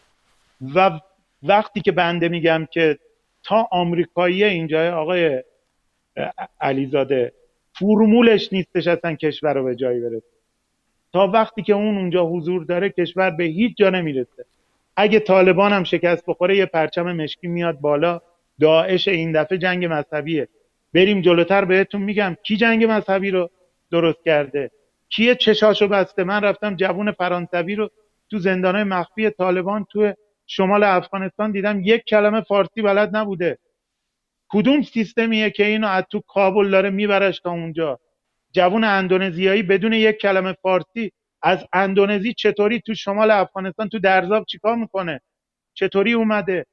و وقتی که بنده میگم که تا آمریکایی اینجا آقای علیزاده فرمولش نیستش اصلا کشور رو به جایی برسه. تا وقتی که اون اونجا حضور داره کشور به هیچ جا نمی‌رسه. اگه طالبان هم شکست بخوره یه پرچم مشکی میاد بالا. داعش این دفعه جنگ مذهبیه. بریم جلوتر بهتون میگم کی جنگ مذهبی رو درست کرده. کیه چشاشو بسته؟ من رفتم جوون فرانسوی رو تو زندانهای مخفی طالبان تو شمال افغانستان دیدم. یک کلمه فارسی بلد نبوده. کدوم سیستمیه که اینو از تو کابل داره میبرش تا اونجا؟ جوون اندونزیایی بدون یک کلمه فارسی از اندونزی چطوری تو شمال افغانستان تو درزاب چیکار می‌کنه؟ چطوری اومده؟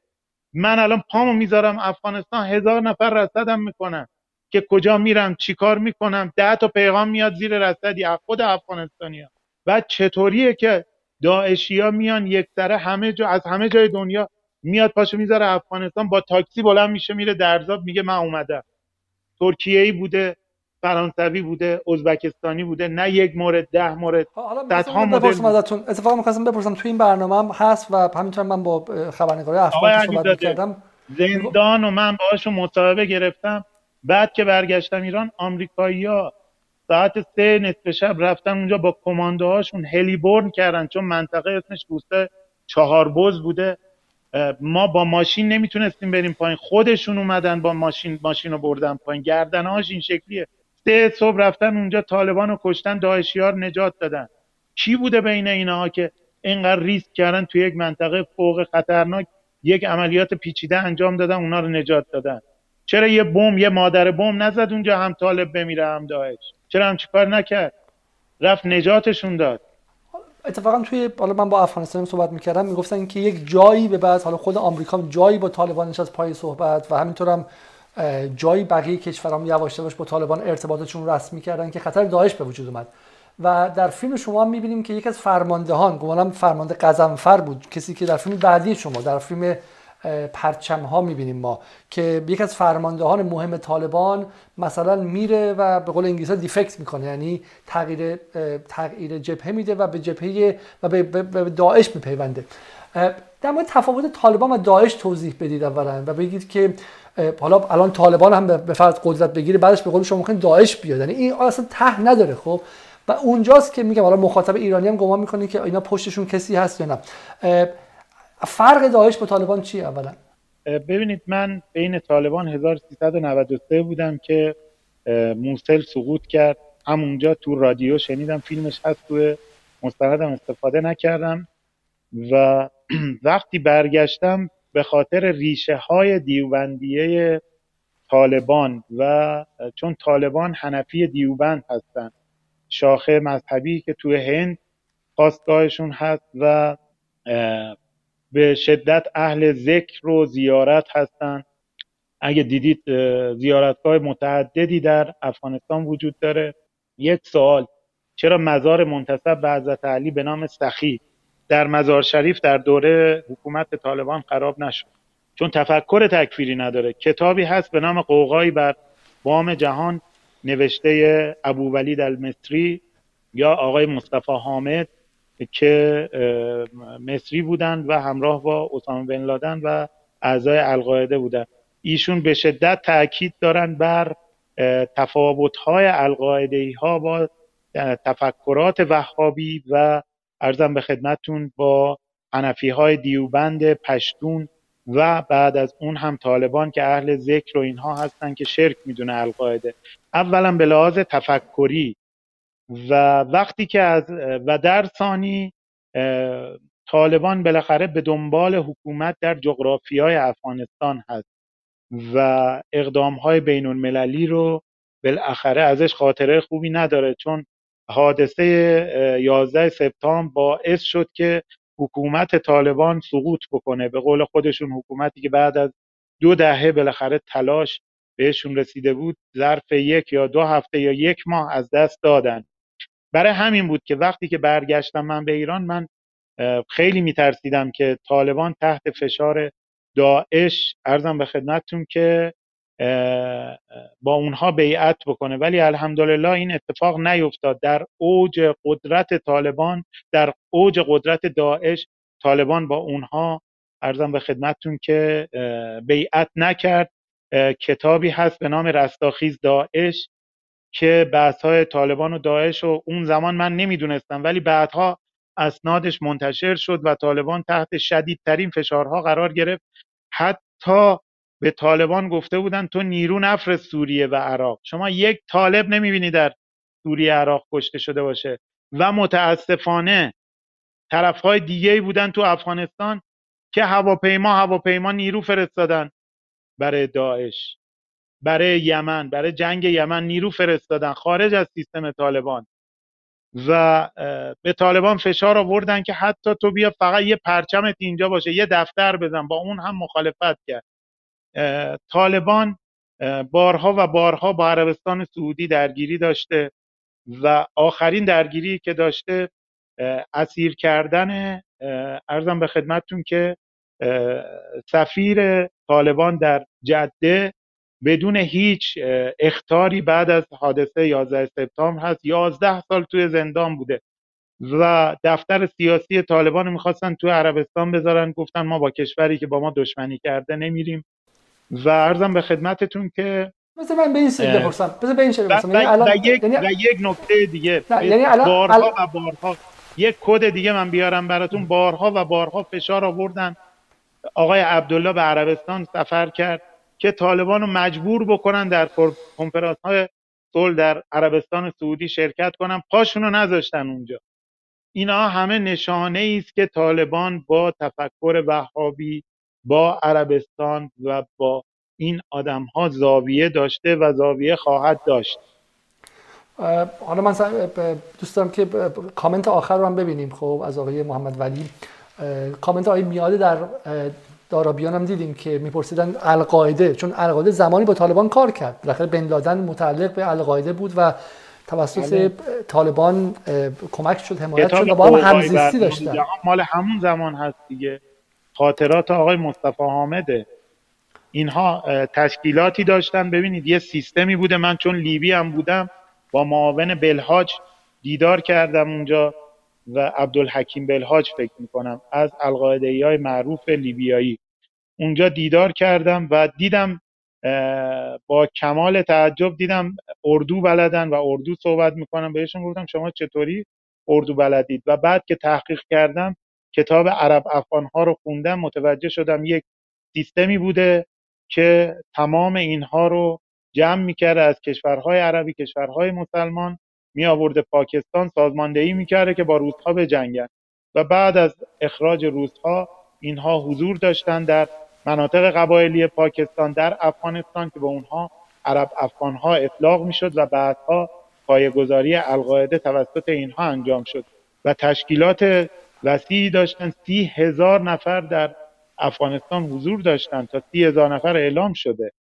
من الان پامو می‌ذارم افغانستان هزار نفر رصدم می‌کنن. که کجا میرم چیکار می‌کنم؟ ده تا پیغام میاد زیر رصدی از خود افغانستانی ها. بعد چطوریه که داعشی ها میان یک سره همه جا از همه جای دنیا میاد پاشو می‌ذاره افغانستان با تاکسی بلند میشه میره درزاب میگه من اومدم. ترکیه ای بوده فرانسوی بوده ازبکستانی بوده نه یک مورد ده مورد صدها مدل ازتون. اتفاقا می‌خواستم بپرسم تو این برنامه هم هست و همینطور من با خبرنگاری افغان صحبت کردم زندان و من باهاشون مصاحبه گرفتم. بعد که برگشتم ایران آمریکایی‌ها ساعت سه نصف شب رفتن اونجا با کماندوهاشون هلیبورن کردن چون منطقه اسمش روسته چهار بز بوده ما با ماشین نمی‌تونستیم بریم پایین. خودشون اومدن با ماشین ماشین رو بردن پایین. گردنهاش این شکلیه. سه صبح رفتن اونجا طالبان رو کشتن داعشیار نجات دادن. کی بوده بین اینها که اینقدر ریسک کردن توی یک منطقه فوق خطرناک یک عملیات پیچیده انجام دادن اونا رو نجات دادن؟ چرا یه بم یه مادر بم نزد اونجا هم طالب بمیره هم داعش؟ چرا هم چیکار نکرد؟ رفت نجاتشون داد. اتفاقا توی حالا من با افغانستان صحبت می‌کردم می‌گفتن که یک جایی به بعد حالا خود آمریکا جایی با طالبان نشست پای صحبت و همینطور هم جایی بقیه کشورام یواش یواش با طالبان ارتباطشون رسمی کردن که خطر داعش به وجود اومد. و در فیلم شما هم می‌بینیم که یکی از فرماندهان گمانم فرمانده قزنفر بود کسی که در فیلم بعدی شما در فیلم پرچم ها می‌بینیم ما که یک از فرماندهان مهم طالبان مثلا میره و به قول انگلیسی دیفکت می‌کنه یعنی تغییر تغییر جبهه میده و به جبهه و به, داعش میپیونده. در مورد تفاوت طالبان و داعش توضیح بدید اولا و بگید که حالا الان طالبان هم به فرض قدرت بگیره بعدش به قول شما ممکن داعش بیاد. یعنی این اصلا ته نداره خب. و اونجاست که میگم حالا مخاطب ایرانی هم گمان می‌کنه که اینا پشتشون کسی هست یا نه. فرق داعش با طالبان چیه اولا؟ ببینید من بین طالبان 1393 بودم که موسل سقوط کرد. همونجا تو رادیو شنیدم فیلمش هست تو مستندم استفاده نکردم. و وقتی برگشتم به خاطر ریشه های دیوبندیه طالبان و چون طالبان حنفی دیوبند هستند شاخه مذهبی که توی هند خواستگاهشون هست و به شدت اهل ذکر و زیارت هستند اگه دیدید زیارتگاه متعددی در افغانستان وجود داره. یک سوال چرا مزار منتصب به حضرت علی به نام سخی در مزار شریف در دوره حکومت طالبان خراب نشد؟ چون تفکر تکفیری نداره. کتابی هست به نام قوقایی بر بام جهان نوشته ابو ولید المصری یا آقای مصطفی حامد. که مصری بودند و همراه با اسامه بن لادن و اعضای القاعده بودند. ایشون به شدت تاکید دارند بر تفاوت‌های القاعده ها با تفکرات وهابی و ارزم به خدمتتون با حنفی های دیوبند پشتون و بعد از اون هم طالبان که اهل ذکر و اینها هستن که شرک می‌دونه القاعده. اولا به لحاظ تفکری و وقتی که از و در ثانی طالبان بالاخره به دنبال حکومت در جغرافیای افغانستان هست و اقدام های بین المللی رو بالاخره ازش خاطره خوبی نداره چون حادثه 11 سپتامبر باعث شد که حکومت طالبان سقوط بکنه. به قول خودشون حکومتی که بعد از دو دهه بالاخره تلاش بهشون رسیده بود ظرف یک یا دو هفته یا یک ماه از دست دادن. برای همین بود که وقتی که برگشتم من به ایران من خیلی میترسیدم که طالبان تحت فشار داعش ارزم به خدمتتون که با اونها بیعت بکنه. ولی الحمدلله این اتفاق نیفتاد. در اوج قدرت طالبان در اوج قدرت داعش طالبان با اونها ارزم به خدمتتون که بیعت نکرد. کتابی هست به نام رستاخیز داعش. که بحث های طالبان و داعش و اون زمان من نمی‌دونستم ولی بعدها اسنادش منتشر شد و طالبان تحت شدیدترین فشارها قرار گرفت. حتی به طالبان گفته بودن تو نیرو نفرست سوریه و عراق. شما یک طالب نمی‌بینی در سوریه عراق کشته شده باشه. و متاسفانه طرفهای دیگه بودن تو افغانستان که هواپیما هواپیما نیرو فرستادن برای داعش. برای یمن برای جنگ یمن نیرو فرستادن. خارج از سیستم طالبان. و به طالبان فشار آوردن که حتی تو بیا فقط یه پرچمت اینجا باشه یه دفتر بزن. با اون هم مخالفت کرد. طالبان بارها و بارها با عربستان سعودی درگیری داشته و آخرین درگیری که داشته اسیر کردن ارزم به خدمتتون که سفیر طالبان در جده بدون هیچ اختاری بعد از حادثه 11 سپتامبر هست. 11 سال توی زندان بوده و دفتر سیاسی طالبان می‌خواستن توی عربستان بذارن. گفتن ما با کشوری که با ما دشمنی کرده نمیریم. و ارزم به خدمتتون که مثل من به این سیده بپرسم. بذار به این شکل و, یعنی الان... یک, یعنی... یک نکته دیگه. یعنی الان... بارها و بارها یک کد دیگه من بیارم براتون. بارها و بارها فشار آوردن. آقای عبدالله به عربستان سفر کرد. که طالبان رو مجبور بکنن در کنفرانس های صلح در عربستان سعودی شرکت کنن. پاشون رو نذاشتن اونجا. اینا همه نشانه است که طالبان با تفکر وهابی با عربستان و با این آدم ها زاویه داشته و زاویه خواهد داشت. حالا من دوست دارم که کامنت آخر رو هم ببینیم خب از آقای محمد ولی. کامنت آقای میاده در دارابیان هم دیدیم که میپرسیدن القاعده چون القاعده زمانی با طالبان کار کرد. بالاخره بن لادن متعلق به القاعده بود و توسط بله. طالبان کمک شد حمایت شد و با هم همزیستی داشتن. مال همون زمان هست دیگه. خاطرات آقای مصطفی حامده. اینها تشکیلاتی داشتن. ببینید یه سیستمی بوده. من چون لیبی هم بودم با معاون بلهاج دیدار کردم اونجا. و عبدالحکیم بلهاج فکر می‌کنم از القاعده های معروف لیبیایی. اونجا دیدار کردم و دیدم با کمال تعجب دیدم اردو بلدن و اردو صحبت می‌کنم. بهشون گفتم شما چطوری اردو بلدید؟ و بعد که تحقیق کردم کتاب عرب افغان ها رو خوندم متوجه شدم یک سیستمی بوده که تمام اینها رو جمع می‌کرده از کشورهای عربی کشورهای مسلمان می آورده پاکستان سازماندهی می‌کرده که با روزها به جنگن و بعد از اخراج روزها اینها حضور داشتن در مناطق قبایلی پاکستان در افغانستان که به اونها عرب افغان ها اطلاق می‌شد و بعدها پایگذاری القاعده توسط اینها انجام شد. و تشکیلات وسیعی داشتن. سی هزار نفر در افغانستان حضور داشتن تا سی هزار نفر اعلام شده.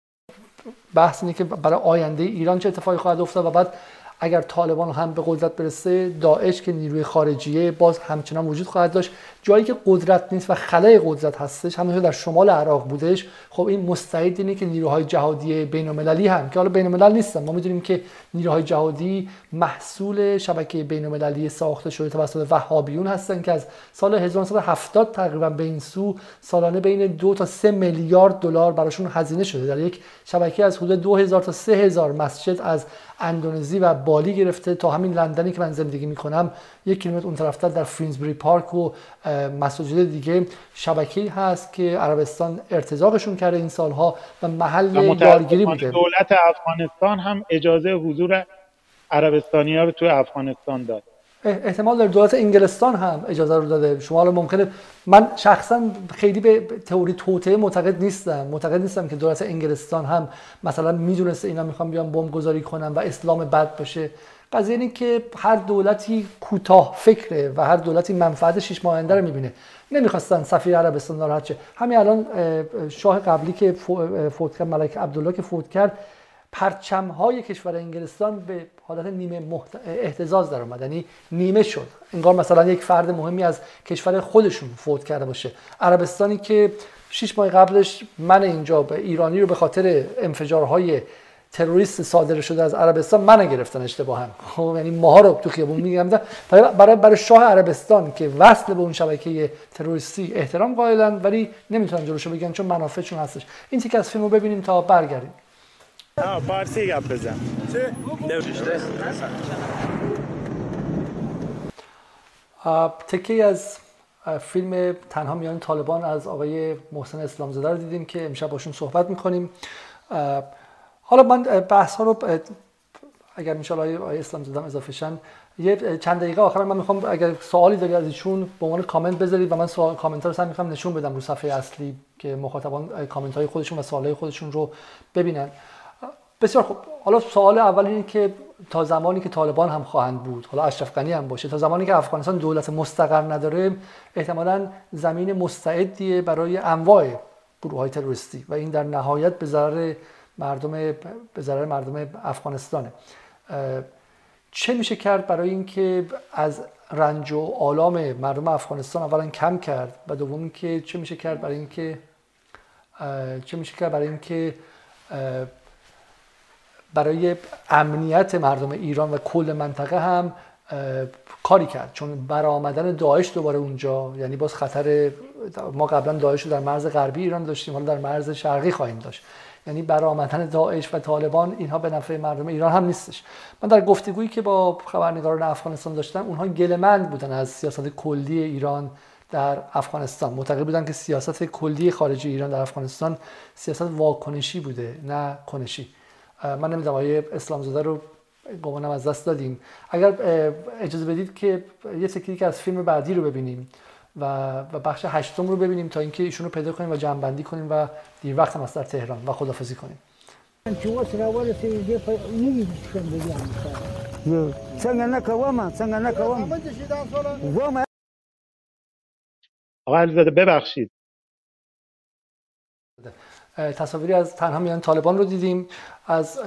بحث اینه که برای آینده ایران چه اتفاقی خواهد افتاد و بعد اگر طالبان هم به قدرت برسه داعش که نیروی خارجیه باز همچنان وجود خواهد داشت. جایی که قدرت نیست و خلای قدرت هستش همونطور در شمال عراق بودش خب این مستعد اینه که نیروهای جهادی بین المللی هم که حالا بین الملل نیستن ما می‌دونیم که نیروهای جهادی محصول شبکه بین المللی ساخته شده توسط وهابیون هستن که از سال 1970 تقریبا به این سو سالانه بین دو تا سه میلیارد دلار براشون هزینه شده. در یک شبکه از حدود 2000 تا 3000 مسجد از اندونزی و بالی گرفته تا همین لندنی که من زندگی می‌کنم یک کیلومتر اون طرفتر در فرینزبری پارک و مساجد دیگه شبکه‌ای هست که عربستان ارتزاقشون کرده این سالها و محل یارگیری بوده. دولت افغانستان هم اجازه حضور عربستانی ها رو تو افغانستان داد. احتمال در دولت انگلستان هم اجازه رو داده. شما حالا ممکنه من شخصا خیلی به تئوری توطئه معتقد نیستم. معتقد نیستم که دولت انگلستان هم مثلا می‌دونسته اینا می‌خوان بیان بمب گذاری کنن و اسلام بد باشه. قضیه اینه که هر دولتی کوتاه فکره و هر دولتی منفعت شش ماه آینده رو می‌بینه. نمی‌خواستن سفیر عربستان ناراحت شه. همین الان شاه قبلی که فوت کرد ملک عبدالله که فوت کرد پرچم های کشور انگلستان به حالت نیمه محت... احتزاز در اومد یعنی نیمه شد. انگار مثلا یک فرد مهمی از کشور خودشون فوت کرده باشه. عربستانی که شش ماه قبلش من اینجا به ایرانی رو به خاطر انفجارهای تروریست صادر شده از عربستان من گرفتن اشتباها خب یعنی ماها رو تو خیابون میگم برای برای شاه عربستان که وصل به اون شبکه تروریستی احترام قائلن ولی نمی‌تونن جلوشو بگن چون منافعشون هستش. این تیک از فیلمو ببینیم تا برگردیم. پارسی گپ بزن. تکی از فیلم تنها میان طالبان از آقای محسن اسلامزاده رو دیدیم که امشب باشون صحبت می‌کنیم. حالا من بحث ها رو اگر میشه آقای اسلام زدم اضافه شن یه چند دقیقه آخر من می‌خوام اگر سوالی داری از ایشون به عنوان کامنت بذارید و من سوال کامنت ها رو سعی می‌خوام نشون بدم رو صفحه اصلی که مخاطبان کامنت های خودشون و سوال های خودشون رو ببینن. بسیار خوب. حالا سوال اول اینه که تا زمانی که طالبان هم خواهند بود حالا اشرف غنی هم باشه تا زمانی که افغانستان دولت مستقر نداره احتمالا زمین مستعدیه برای انواع گروه های تروریستی و این در نهایت به ضرر مردم به ضرر مردم افغانستانه. چه میشه کرد برای اینکه از رنج و آلام مردم افغانستان اولا کم کرد و دوم اینکه چه میشه کرد برای اینکه چه میشه کرد برای اینکه برای امنیت مردم ایران و کل منطقه هم کاری کرد. چون برآمدن داعش دوباره اونجا یعنی باز خطر ما قبلا داعش رو در مرز غربی ایران داشتیم حالا در مرز شرقی خواهیم داشت. یعنی برآمدن داعش و طالبان اینها به نفع مردم ایران هم نیستش. من در گفتگویی که با خبرنگاران افغانستان داشتم اونها گلمند بودن از سیاست کلی ایران در افغانستان. معتقد بودن که سیاست کلی خارجی ایران در افغانستان سیاست واکنشی بوده نه کنشی. من نمی‌دونم آیه اسلام زاده رو گمانم از دست دادیم اگر اجازه بدید که یه تکنیک از فیلم بعدی رو ببینیم. و بخش هشتم رو ببینیم تا اینکه ایشون رو پیدا کنیم و جمع بندی کنیم و دیر وقت هم در تهران و خدافزی کنیم. آقا علیزاده ببخشید. تصاویری از تنها میان طالبان رو دیدیم. از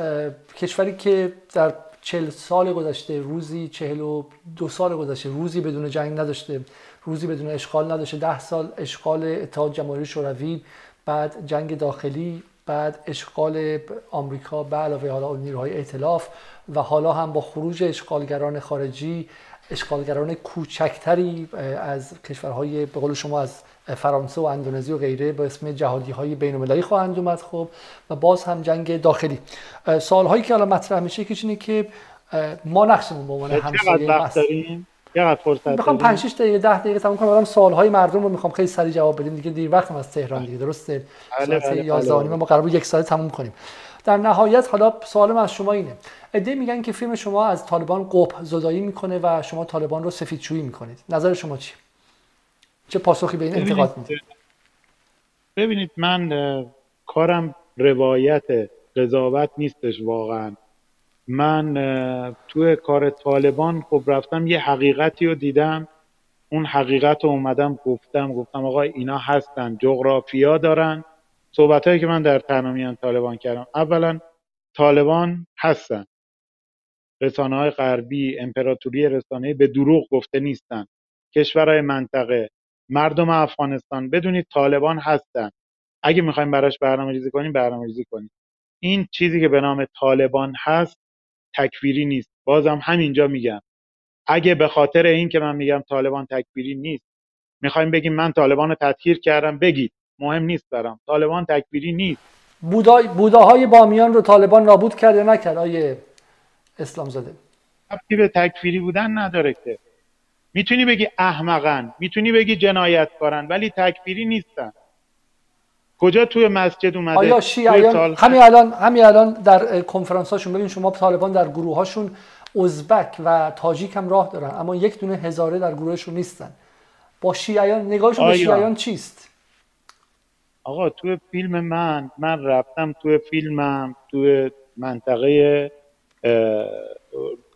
کشوری که در چل سال گذشته روزی چهل و دو سال گذشته روزی بدون جنگ نداشته. روزی بدون اشغال نداشته. ده سال اشغال اتحاد جماهیر شوروی بعد جنگ داخلی بعد اشغال آمریکا به علاوه حالا نیروهای ائتلاف و حالا هم با خروج اشغالگران خارجی اشغالگران کوچکتری از کشورهای به قول شما از فرانسه و اندونزی و غیره به اسم جهادی های بین المللی خواهند اومد خب و باز هم جنگ داخلی. سال هایی که الان مطرح میشه که اینه که ما نقشمون به عنوان همسایه می‌خوام 5 6 دقیقه 10 دقیقه تموم کنم. سوال های مردم رو می‌خوام خیلی سریع جواب بدیم. دیگه دیر وقتم از تهران دیگه درسته؟ بله، ساعت 11 بله، بله، ما قرار بود یک ساعت تموم کنیم. در نهایت حالا سوالم از شما اینه. ایده میگن که فیلم شما از طالبان قپ زدایی می‌کنه و شما طالبان رو سفیدشویی می‌کنید. نظر شما چی چه پاسخی به این انتقاد می‌دید ببینید من کارم روایت قضاوت نیستش واقعا. من توی کار طالبان خب رفتم یه حقیقتی رو دیدم. اون حقیقت رو اومدم گفتم گفتم آقا اینا هستن جغرافیا دارن. صحبت هایی که من در تنامیان طالبان کردم اولا طالبان هستن. رسانه های غربی امپراتوری رسانه به دروغ گفته نیستن. کشورهای منطقه مردم افغانستان بدونید طالبان هستن. اگه می‌خوایم براش برنامه ریزی کنیم برنامه ریزی کنیم. این چیزی که به نام طالبان هست تکفیری نیست. بازم همینجا میگم. اگه به خاطر این که من میگم طالبان تکفیری نیست می‌خوایم بگیم من طالبان رو تطهیر کردم بگید. مهم نیست برام. طالبان تکفیری نیست. بودا بوداهای بامیان رو طالبان نابود کرد یا نکرد؟ آیه اسلام زاده به تکفیری بودن نداره که. می‌تونی بگی احمقن می‌تونی بگی جنایتکارن ولی تکفیری نیستن. کجا توی مسجد اومده؟ آیا شیعیان همین الان همین الان در کنفرانس هاشون ببین شما طالبان در گروه هاشون ازبک و تاجیک هم راه دارن اما یک دونه هزاره در گروهشون نیستن. با شیعیان نگاهشون به شیعیان چیست؟ آقا تو فیلم من من رفتم تو فیلمم تو منطقه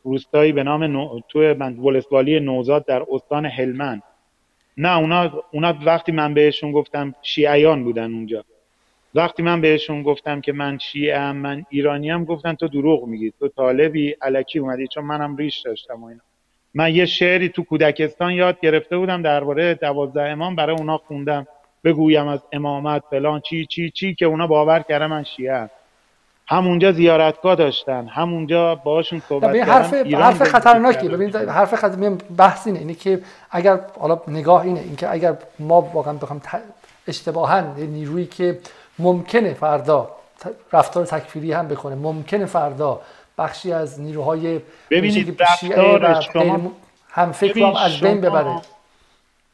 روستایی به نام نو... تو ولسوالی نوزاد در استان هلمند. نه اونا, اونا وقتی من بهشون گفتم شیعیان بودن اونجا. وقتی من بهشون گفتم که من شیعه هم من ایرانیم گفتن تو دروغ میگی تو طالبی علکی اومدی چون منم ریش داشتم و اینا. من یه شعری تو کودکستان یاد گرفته بودم درباره دوازده امام برای اونا خوندم. بگویم از امامت فلان چی چی چی که اونا باور کردن من شیعه همونجا زیارتگاه داشتن همونجا باشون صحبت کردن حرف حرف خطرناکی. ببینید حرف خطر بحث اینه اینه که اگر حالا نگاه اینه اینکه اگر ما واقعا بخوام اشتباها نیرویی که ممکنه فردا رفتار تکفیری هم بکنه ممکنه فردا بخشی از نیروهای ببینید رفتار شما هم فکر هم از بین ببره.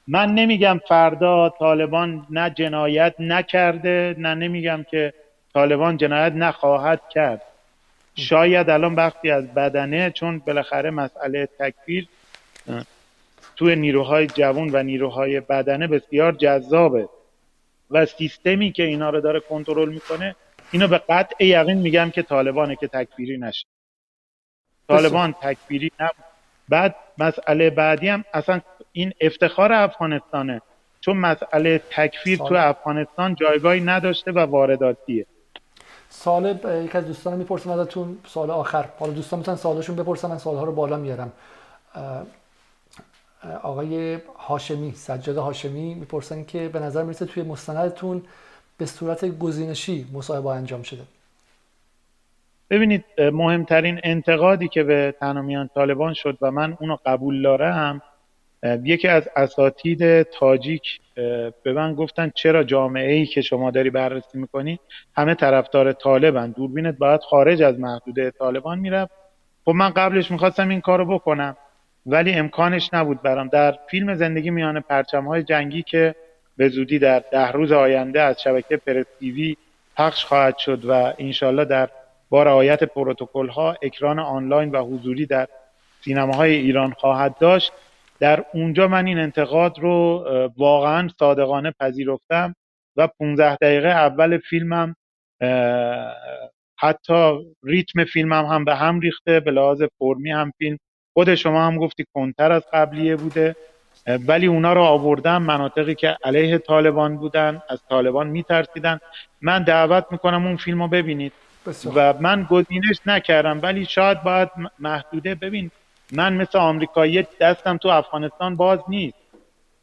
من نمیگم فردا طالبان نه جنایت نکرده نه نمیگم که طالبان جنایت نخواهد کرد. شاید الان وقتی از بدنه چون بالاخره مسئله تکفیر توی نیروهای جوان و نیروهای بدنه بسیار جذابه. و سیستمی که اینا رو داره کنترل می‌کنه اینو به قطع یقین میگم که طالبانه که تکفیری نشه. طالبان تکفیری نبود. بعد مسئله بعدی هم اصلا این افتخار افغانستانه. چون مسئله تکفیر تو افغانستان جایگاهی نداشته و وارداتیه. سال یک از دوستان می‌پرسم ازتون سال آخر. حالا دوستان می‌تونن سوالشون بپرسن من سوالها رو بالا میارم. آقای هاشمی سجاد هاشمی می‌پرسن که به نظر می‌رسه توی مستندتون به صورت گزینشی مصاحبه انجام شده. ببینید مهمترین انتقادی که به تنامیان طالبان شد و من اونو قبول دارم یکی از اساتید تاجیک به من گفتن چرا جامعه ای که شما داری بررسی می‌کنی همه طرفدار طالبن. دوربینت باید خارج از محدوده طالبان می‌رفت. خب من قبلش می‌خواستم این کارو بکنم ولی امکانش نبود برام. در فیلم زندگی میان پرچم های جنگی که به زودی در ده روز آینده از شبکه پرس تیوی پخش خواهد شد و انشالله در با رعایت پروتکل ها اکران آنلاین و حضوری در سینماهای ایران خواهد داشت در اونجا من این انتقاد رو واقعا صادقانه پذیرفتم و 15 دقیقه اول فیلمم حتی ریتم فیلمم هم به هم ریخته به لحاظ فرمی هم فیلم. خود شما هم گفتی کنتر از قبلیه بوده ولی اونا رو آوردم مناطقی که علیه طالبان بودن از طالبان میترسیدن. من دعوت می‌کنم اون فیلم رو ببینید و من گزینش نکردم ولی شاید باید محدوده ببین من مثل آمریکایی دستم تو افغانستان باز نیست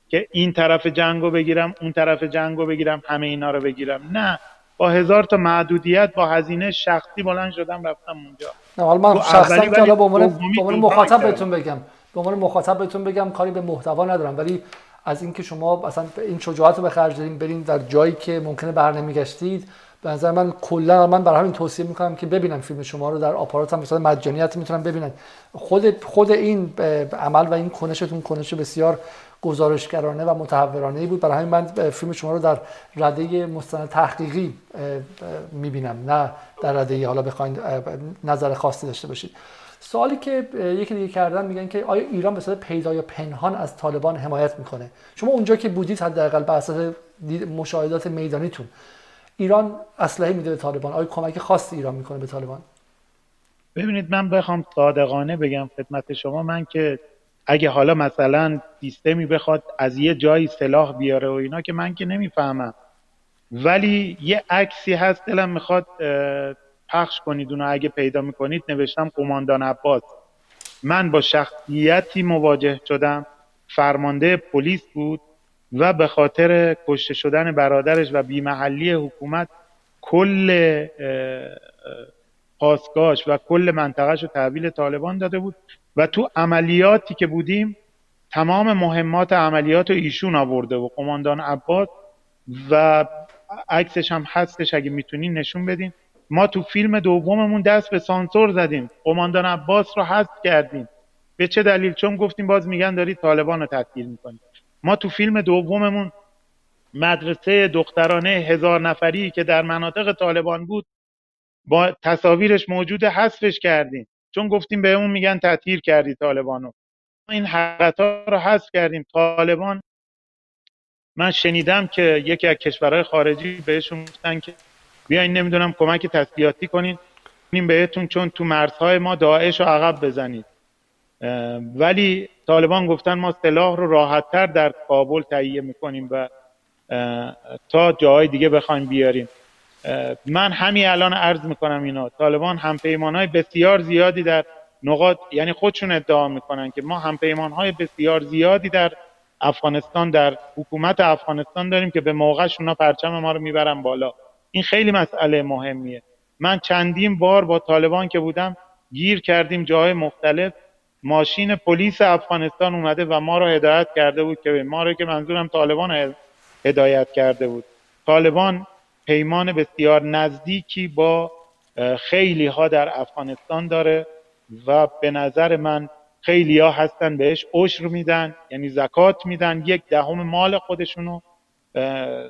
که این طرف جنگو بگیرم اون طرف جنگو بگیرم همه اینا رو بگیرم. نه با هزار تا محدودیت با هزینه شخصی بلند شدم رفتم اونجا. نه حالا من شخصا که حالا به عنوان مخاطب بهتون بگم. به عنوان مخاطب بهتون بگم کاری به محتوا ندارم. ولی از اینکه شما اصلا این شجاعت رو به خرج دادین برین در جایی که ممکنه بر نمیگشتید به نظر من کلا من برای همین توصیه می‌کنم که ببینن فیلم شما رو در آپارات هم مثلا مجانیت می‌تونن ببینن. خود خود این عمل و این کنشتون کنش بسیار گزارشگرانه و متحورانه بود. برای همین من فیلم شما رو در رده مستند تحقیقی می‌بینم. نه در رده حالا بخواید نظر خاصی داشته باشید. سوالی که یکی دیگه کردن میگن که آیا ایران به صورت پیدا یا پنهان از طالبان حمایت می‌کنه؟ شما اونجا که بودید حداقل به اساس مشاهدات میدانیتون ایران اسلحه میده به طالبان. آیا کمک خاصی ایران می‌کنه به طالبان؟ ببینید من بخوام صادقانه بگم خدمت شما من که اگه حالا مثلا سیستمی بخواد از یه جایی سلاح بیاره و اینا که من که نمی‌فهمم. ولی یه عکسی هست دلم می‌خواد پخش کنید اونو. اگه پیدا می‌کنید نوشتم قماندان عباس. من با شخصیتی مواجه شدم. فرمانده پلیس بود. و به خاطر کشته شدن برادرش و بیمحلی حکومت کل پاسگاش و کل منطقهش رو تحویل طالبان داده بود و تو عملیاتی که بودیم تمام مهمات عملیات رو ایشون آورده و قماندان عباس و عکسش هم هستش اگه می‌تونین نشون بدین. ما تو فیلم دوممون دست به سانسور زدیم. قماندان عباس رو حذف کردیم. به چه دلیل؟ چون گفتیم باز میگن داری طالبان رو تطهیر می‌کنی ما تو فیلم دوممون مدرسه دخترانه هزار نفری که در مناطق طالبان بود با تصاویرش موجود حذفش کردیم. چون گفتیم بهمون میگن تطهیر کردی طالبانو. این حقیقت ها رو حذف کردیم. طالبان من شنیدم که یکی از کشورهای خارجی بهشون گفتن که بیاین نمی‌دونم کمک تسلیحاتی کنین. بهتون چون تو مرزهای ما داعش رو عقب بزنید. ولی طالبان گفتن ما سلاح رو راحتتر در کابل تهیه می‌کنیم و تا جاهای دیگه بخوایم بیاریم. من همین الان عرض می‌کنم اینا طالبان همپیمان های بسیار زیادی در نقاط یعنی خودشون ادعا می‌کنن که ما همپیمان های بسیار زیادی در افغانستان در حکومت افغانستان داریم که به موقعش اونا پرچم ما رو می‌برن بالا. این خیلی مسئله مهمیه. من چندین بار با طالبان که بودم گیر کردیم جاهای مختلف. ماشین پلیس افغانستان اومده و ما رو هدایت کرده بود که ما رو که منظورم طالبان هدایت کرده بود. طالبان پیمان بسیار نزدیکی با خیلی ها در افغانستان داره و به نظر من خیلی ها هستن بهش عشر میدن یعنی زکات میدن یک دهم مال خودشونو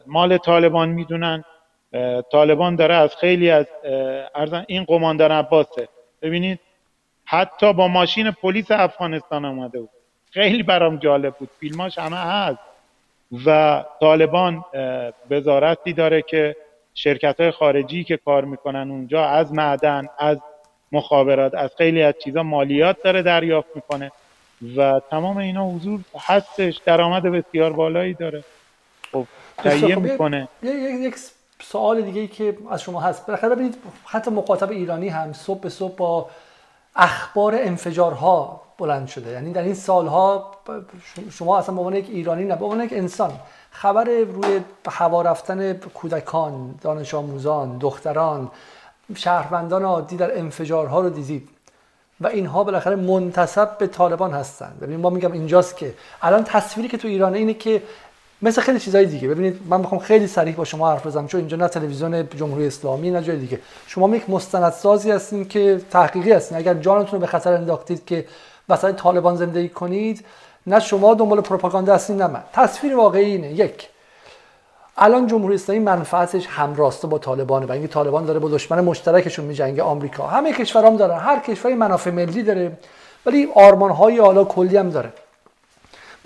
مال طالبان می‌دونن. طالبان داره از خیلی از ارزن این قماندان عباسه. ببینید حتی با ماشین پلیس افغانستان آمده بود. خیلی برام جالب بود. فیلماش همه هست. و طالبان وزارتی داره که شرکت های خارجی که کار می‌کنن اونجا از معدن از مخابرات از خیلی از چیزا مالیات داره دریافت می‌کنه. و تمام اینا حضور هستش. درآمد بسیار بالایی داره. خب تهیه خب، می‌کنه. یک سوال دیگه ای که از شما هست. بالاخره ببینید حتی مخاطب ایرانی هم صبح به صبح با اخبار انفجارها بلند شده. یعنی در این سالها شما اصلا به عنوان یک ایرانی نه به عنوان یک انسان خبر روی هوا رفتن کودکان دانش آموزان دختران شهروندان عادی در انفجارها رو دیدید و اینها بالاخره منتصب به طالبان هستند. ببینید ما میگم اینجاست که الان تصویری که تو ایران اینه که مثل خیلی چیزهای دیگه. ببینید من می‌خوام خیلی صریح با شما حرف بزنم چون اینجا نه تلویزیون جمهوری اسلامی نه جای دیگه. شما یک مستندسازی هستین که تحقیقی هستین. اگر جانتون رو به خطر انداختید که وسط طالبان زندگی کنید نه شما دنبال پروپاگاندا هستین نه من. تصویر واقعی اینه. یک الان جمهوری اسلامی منفعتش همراسته با طالبانه و اینکه طالبان داره با دشمن مشترکشون میجنگه آمریکا. همه کشورام هم دارن. هر کشوری منافع ملی داره ولی آرمان های حالا کلی هم داره.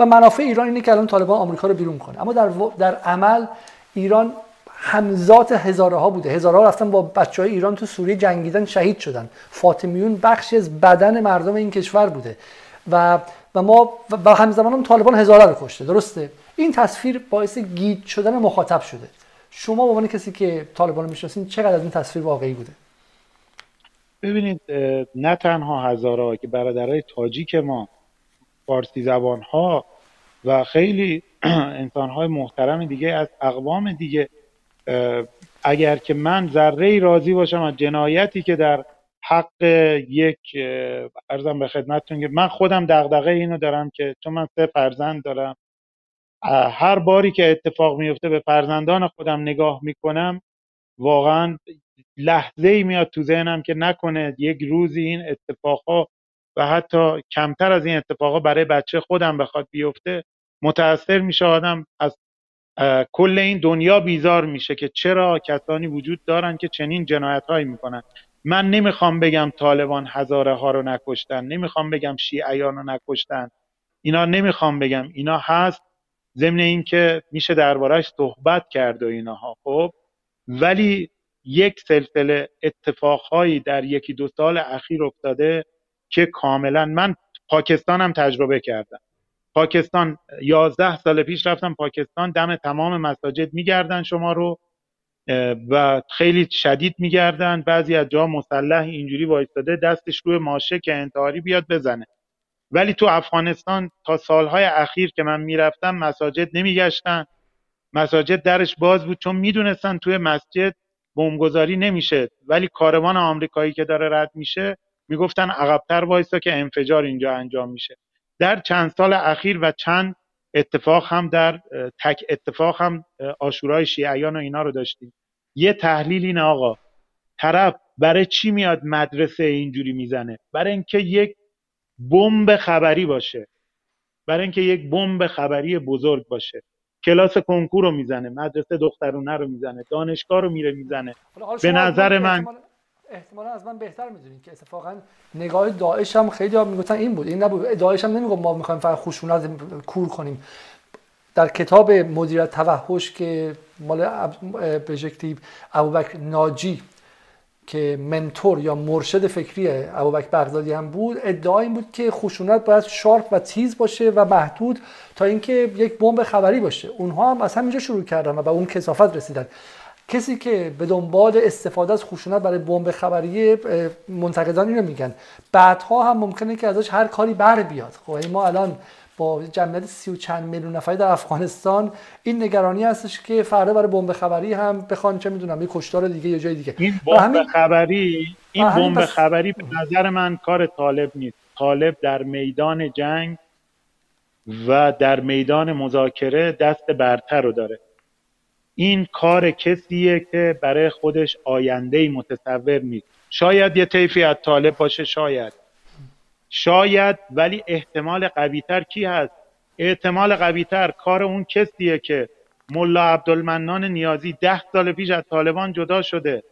و منافع ایران اینه که الان طالبان آمریکا رو بیرون کنه. اما در, در عمل ایران همزات هزاره ها بوده. هزاره ها رفتن با بچه های ایران تو سوریه جنگیدن شهید شدن. فاطمیون بخشی از بدن مردم این کشور بوده. و و ما و همزمان هم طالبان هزاره رو کشته. درسته؟ این تصویر باعث گیج شدن مخاطب شده. شما به عنوان کسی که طالبان رو می‌شناسین چقدر از این تصویر واقعی بوده؟ ببینید نه تنها هزاره که برادرای تاجیک ما فارسی زبان ها و خیلی انسان های محترم دیگه از اقوام دیگه اگر که من ذره راضی باشم از جنایتی که در حق یک ارزم به خدمتتون که من خودم دغدغه اینو دارم که چون من سه فرزند دارم هر باری که اتفاق میفته به فرزندان خودم نگاه می‌کنم واقعا لحظه ای میاد تو ذهنم که نکنه یک روزی این اتفاقها و حتی کمتر از این اتفاقا برای بچه خودم بخواد بیفته متاثر میشه آدم از کل این دنیا بیزار میشه که چرا کسانی وجود دارن که چنین جنایت هایی می‌کنن. من نمی‌خوام بگم طالبان هزاره ها رو نکشتن نمی‌خوام بگم شیعیان رو نکشتن. اینا نمی‌خوام بگم. اینا هست ضمن اینکه میشه دربارهش صحبت کرد و ایناها خب؟ ولی یک سلسله اتفاقهایی در یکی دو سال اخیر افتاده که کاملا من پاکستانم تجربه کردم. پاکستان یازده سال پیش رفتم پاکستان دم تمام مساجد میگردن شما رو و خیلی شدید میگردن. بعضی از جا مسلح اینجوری وایستاده دستش روی ماشه که انتحاری بیاد بزنه. ولی تو افغانستان تا سالهای اخیر که من می‌رفتم مساجد نمیگشتن. مساجد درش باز بود چون می‌دونستن توی مسجد بمبگذاری نمیشه. ولی کاروان آمریکایی که داره رد میشه می‌گفتن عقبتر وایسا که انفجار اینجا انجام میشه. در چند سال اخیر و چند اتفاق هم در تک اتفاق هم آشورای شیعیان و اینا رو داشتیم. یه تحلیل این آقا. طرف برای چی میاد مدرسه اینجوری می‌زنه؟ برای اینکه یک بمب خبری باشه. برای اینکه یک بمب خبری بزرگ باشه. کلاس کنکور رو می‌زنه مدرسه دخترونه رو می‌زنه دانشگاه رو میره می‌زنه. به نظر من احتمالا از من بهتر می‌دونید که اتفاقا نگاه داعش هم خیلی ها می‌گفتن این بود. این نبود. داعش هم نمی‌گفت ما می‌خوایم فقط خشونت کور کنیم. در کتاب مدیریت توحش که مال ابو ابوبکر ناجی که منتور یا مرشد فکری ابوبکر بغدادی هم بود ادعا این بود که خشونت باید شارپ و تیز باشه و محدود تا اینکه یک بمب خبری باشه. اونها هم از همینجا شروع کردن و به اون کسافت رسیدن. کسی که به دنبال استفاده از خشونت برای بمب خبری منتقدان اینو میگن. بعدها هم ممکنه که ازش هر کاری بر بیاد. خب ما الان با جمعیت سی و چند میلیون نفری در افغانستان این نگرانی هستش که فردا برای بمب خبری هم بخوان چه می‌دونم یه کشتار دیگه یا جای دیگه. این بمب خبری این بمب خبری به نظر من کار طالب نیست. طالب در میدان جنگ و در میدان مذاکره دست برتر رو داره. این کار کسیه که برای خودش آینده متصور نیست. شاید یه طیفی از طالب باشه شاید. شاید ولی احتمال قویتر کی هست؟ احتمال قویتر کار اون کسیه که ملا عبدالمنان نیازی ده سال پیش از طالبان جدا شده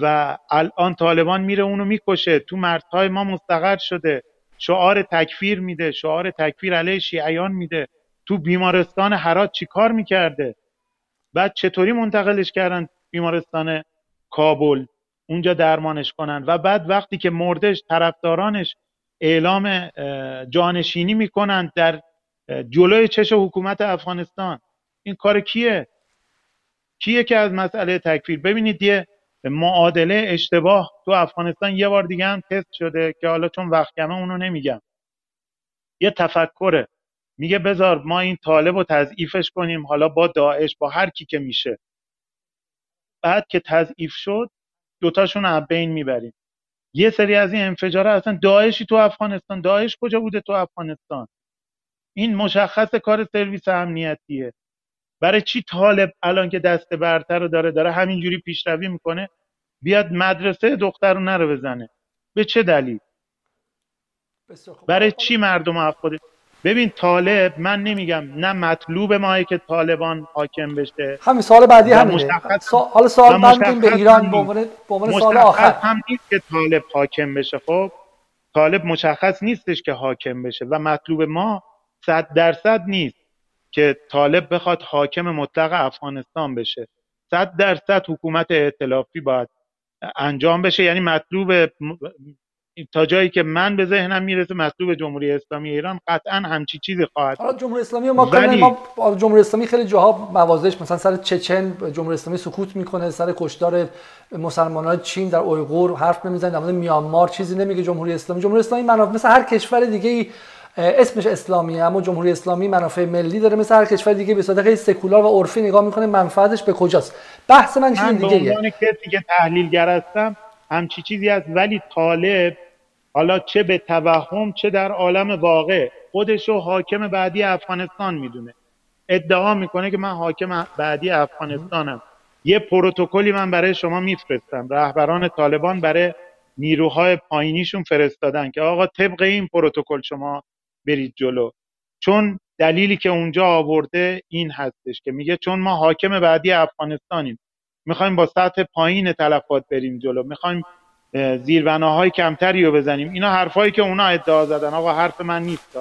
و الان طالبان میره اونو می‌کشه. تو مرزهای ما مستقر شده. شعار تکفیر میده. شعار تکفیر علیه شیعیان میده. تو بیمارستان حرات چی کار می‌کرده؟ بعد چطوری منتقلش کردن بیمارستان کابل؟ اونجا درمانش کنن. و بعد وقتی که مردش طرفدارانش اعلام جانشینی می‌کنن در جلوی چش حکومت افغانستان. این کار کیه؟ کیه که از مسئله تکفیر؟ ببینید یه معادله اشتباه تو افغانستان یه بار دیگه هم تست شده که حالا چون وقت کمه اونو نمیگم. یه تفکره. میگه بذار ما این طالب رو تضعیفش کنیم حالا با داعش با هر کی که میشه. بعد که تضعیف شد دوتاشون رو بین می‌بریم. یه سری از این انفجاره اصلا داعشی تو افغانستان. داعش کجا بوده تو افغانستان؟ این مشخص کار سرویس امنیتیه. برای چی طالب الان که دست برتر رو داره داره همینجوری پیشروی می‌کنه؟ بیاد مدرسه دخترونه رو بزنه. به چه دلیل؟ برای چی مردم از ببین طالب من نمیگم نه مطلوب ماه که طالبان حاکم بشه. همین سال بعدی همینه. حالا سال بعد به ایران به عنوان سال آخر. هم نیست که طالب حاکم بشه. خب طالب مشخص نیستش که حاکم بشه و مطلوب ما صد درصد نیست که طالب بخواد حاکم مطلق افغانستان بشه. صد درصد حکومت ائتلافی باید انجام بشه. یعنی مطلوب تا جایی که من به ذهنم می‌رسه مطلوب جمهوری اسلامی ایران قطعا همچی چیزی خواهد حالا جمهوری اسلامی ما ولی... ما جمهوری اسلامی خیلی جاها موازش مثلا سر چچن جمهوری اسلامی سکوت می‌کنه سر کشتار مسلمانان چین در اویغور حرف نمی‌زنه در مورد میانمار چیزی نمیگه جمهوری اسلامی. جمهوری اسلامی منافع مثل هر کشور دیگه ای اسمش اسلامیه اما جمهوری اسلامی منافع ملی داره مثل هر کشور دیگه به صورت خیلی سکولار و عرفی نگاه می‌کنه منفعتش به کجاست. بحث من چیز دیگه من کسی که تحلیلگر هستم همچی چیزی هست ولی طالب حالا چه به توهم چه در عالم واقع. خودشو حاکم بعدی افغانستان می‌دونه. ادعا می‌کنه که من حاکم بعدی افغانستانم. یه پروتکلی من برای شما میفرستم. رهبران طالبان برای نیروهای پایینیشون فرستادن که آقا طبق این پروتکل شما برید جلو. چون دلیلی که اونجا آورده این هستش که میگه چون ما حاکم بعدی افغانستانیم. می‌خوایم با سطح پایین تلفات بریم جلو. می‌خوایم زیربناهای کمتری رو بزنیم. اینا حرفایی که اونا ادعا زدن. آقا حرف من نیست.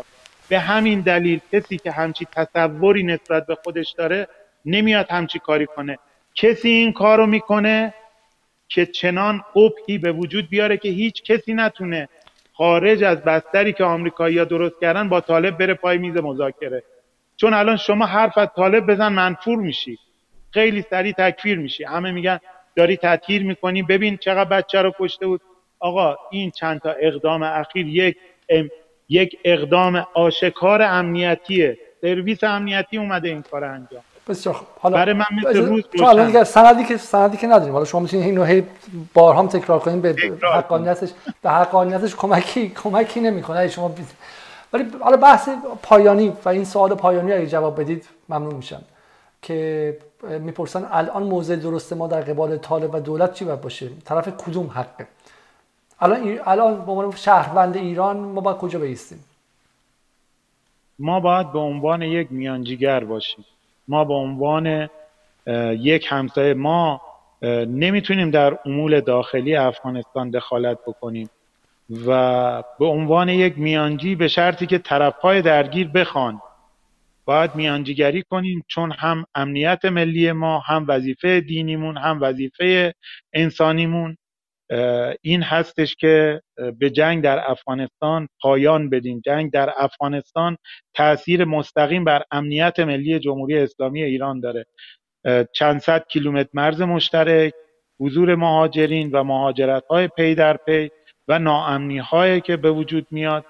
به همین دلیل کسی که همچی تصوری نسبت به خودش داره نمیاد همچی کاری کنه. کسی این کارو می‌کنه که چنان قبحی به وجود بیاره که هیچ کسی نتونه خارج از بستری که آمریکایی‌ها درست کردن با طالب بره پای میز مذاکره. چون الان شما حرف از طالب بزن منفور میشی. خیلی سریع تکفیر میشی. همه میگن داری تطهیر می‌کنی. ببین چقدر بچه رو کشته بود. آقا این چند تا اقدام اخیر یک یک اقدام آشکار امنیتیه. سرویس امنیتی اومده این کار انجام بسیار حالا برای من مثل روز حالا دیگه سندی که سندی که نداریم. حالا شما می‌تونید اینو هی بارها هم تکرار کنیم به حقانیتش به حقانیتش کمکی کمکی نمی‌کنه. شما ولی حالا بحث پایانی و این سوال پایانی اگه جواب بدید ممنون میشم. که می‌پرسن الان موضع درست ما در قبال طالب و دولت چی باید باشه؟ طرف کدوم حقه؟ الان الان به عنوان شهروند ایران ما باید کجا بیستیم؟ ما باید به عنوان یک میانجیگر باشیم. ما به عنوان یک همسایه ما نمی‌تونیم در امور داخلی افغانستان دخالت بکنیم و به عنوان یک میانجی به شرطی که طرفهای درگیر بخوان. باید میانجیگری کنیم چون هم امنیت ملی ما هم وظیفه دینیمون هم وظیفه انسانیمون این هستش که به جنگ در افغانستان پایان بدیم. جنگ در افغانستان تاثیر مستقیم بر امنیت ملی جمهوری اسلامی ایران داره. چند صد کیلومتر مرز مشترک حضور مهاجرین و مهاجرت های پی در پی و ناامنی هایی که به وجود میاد.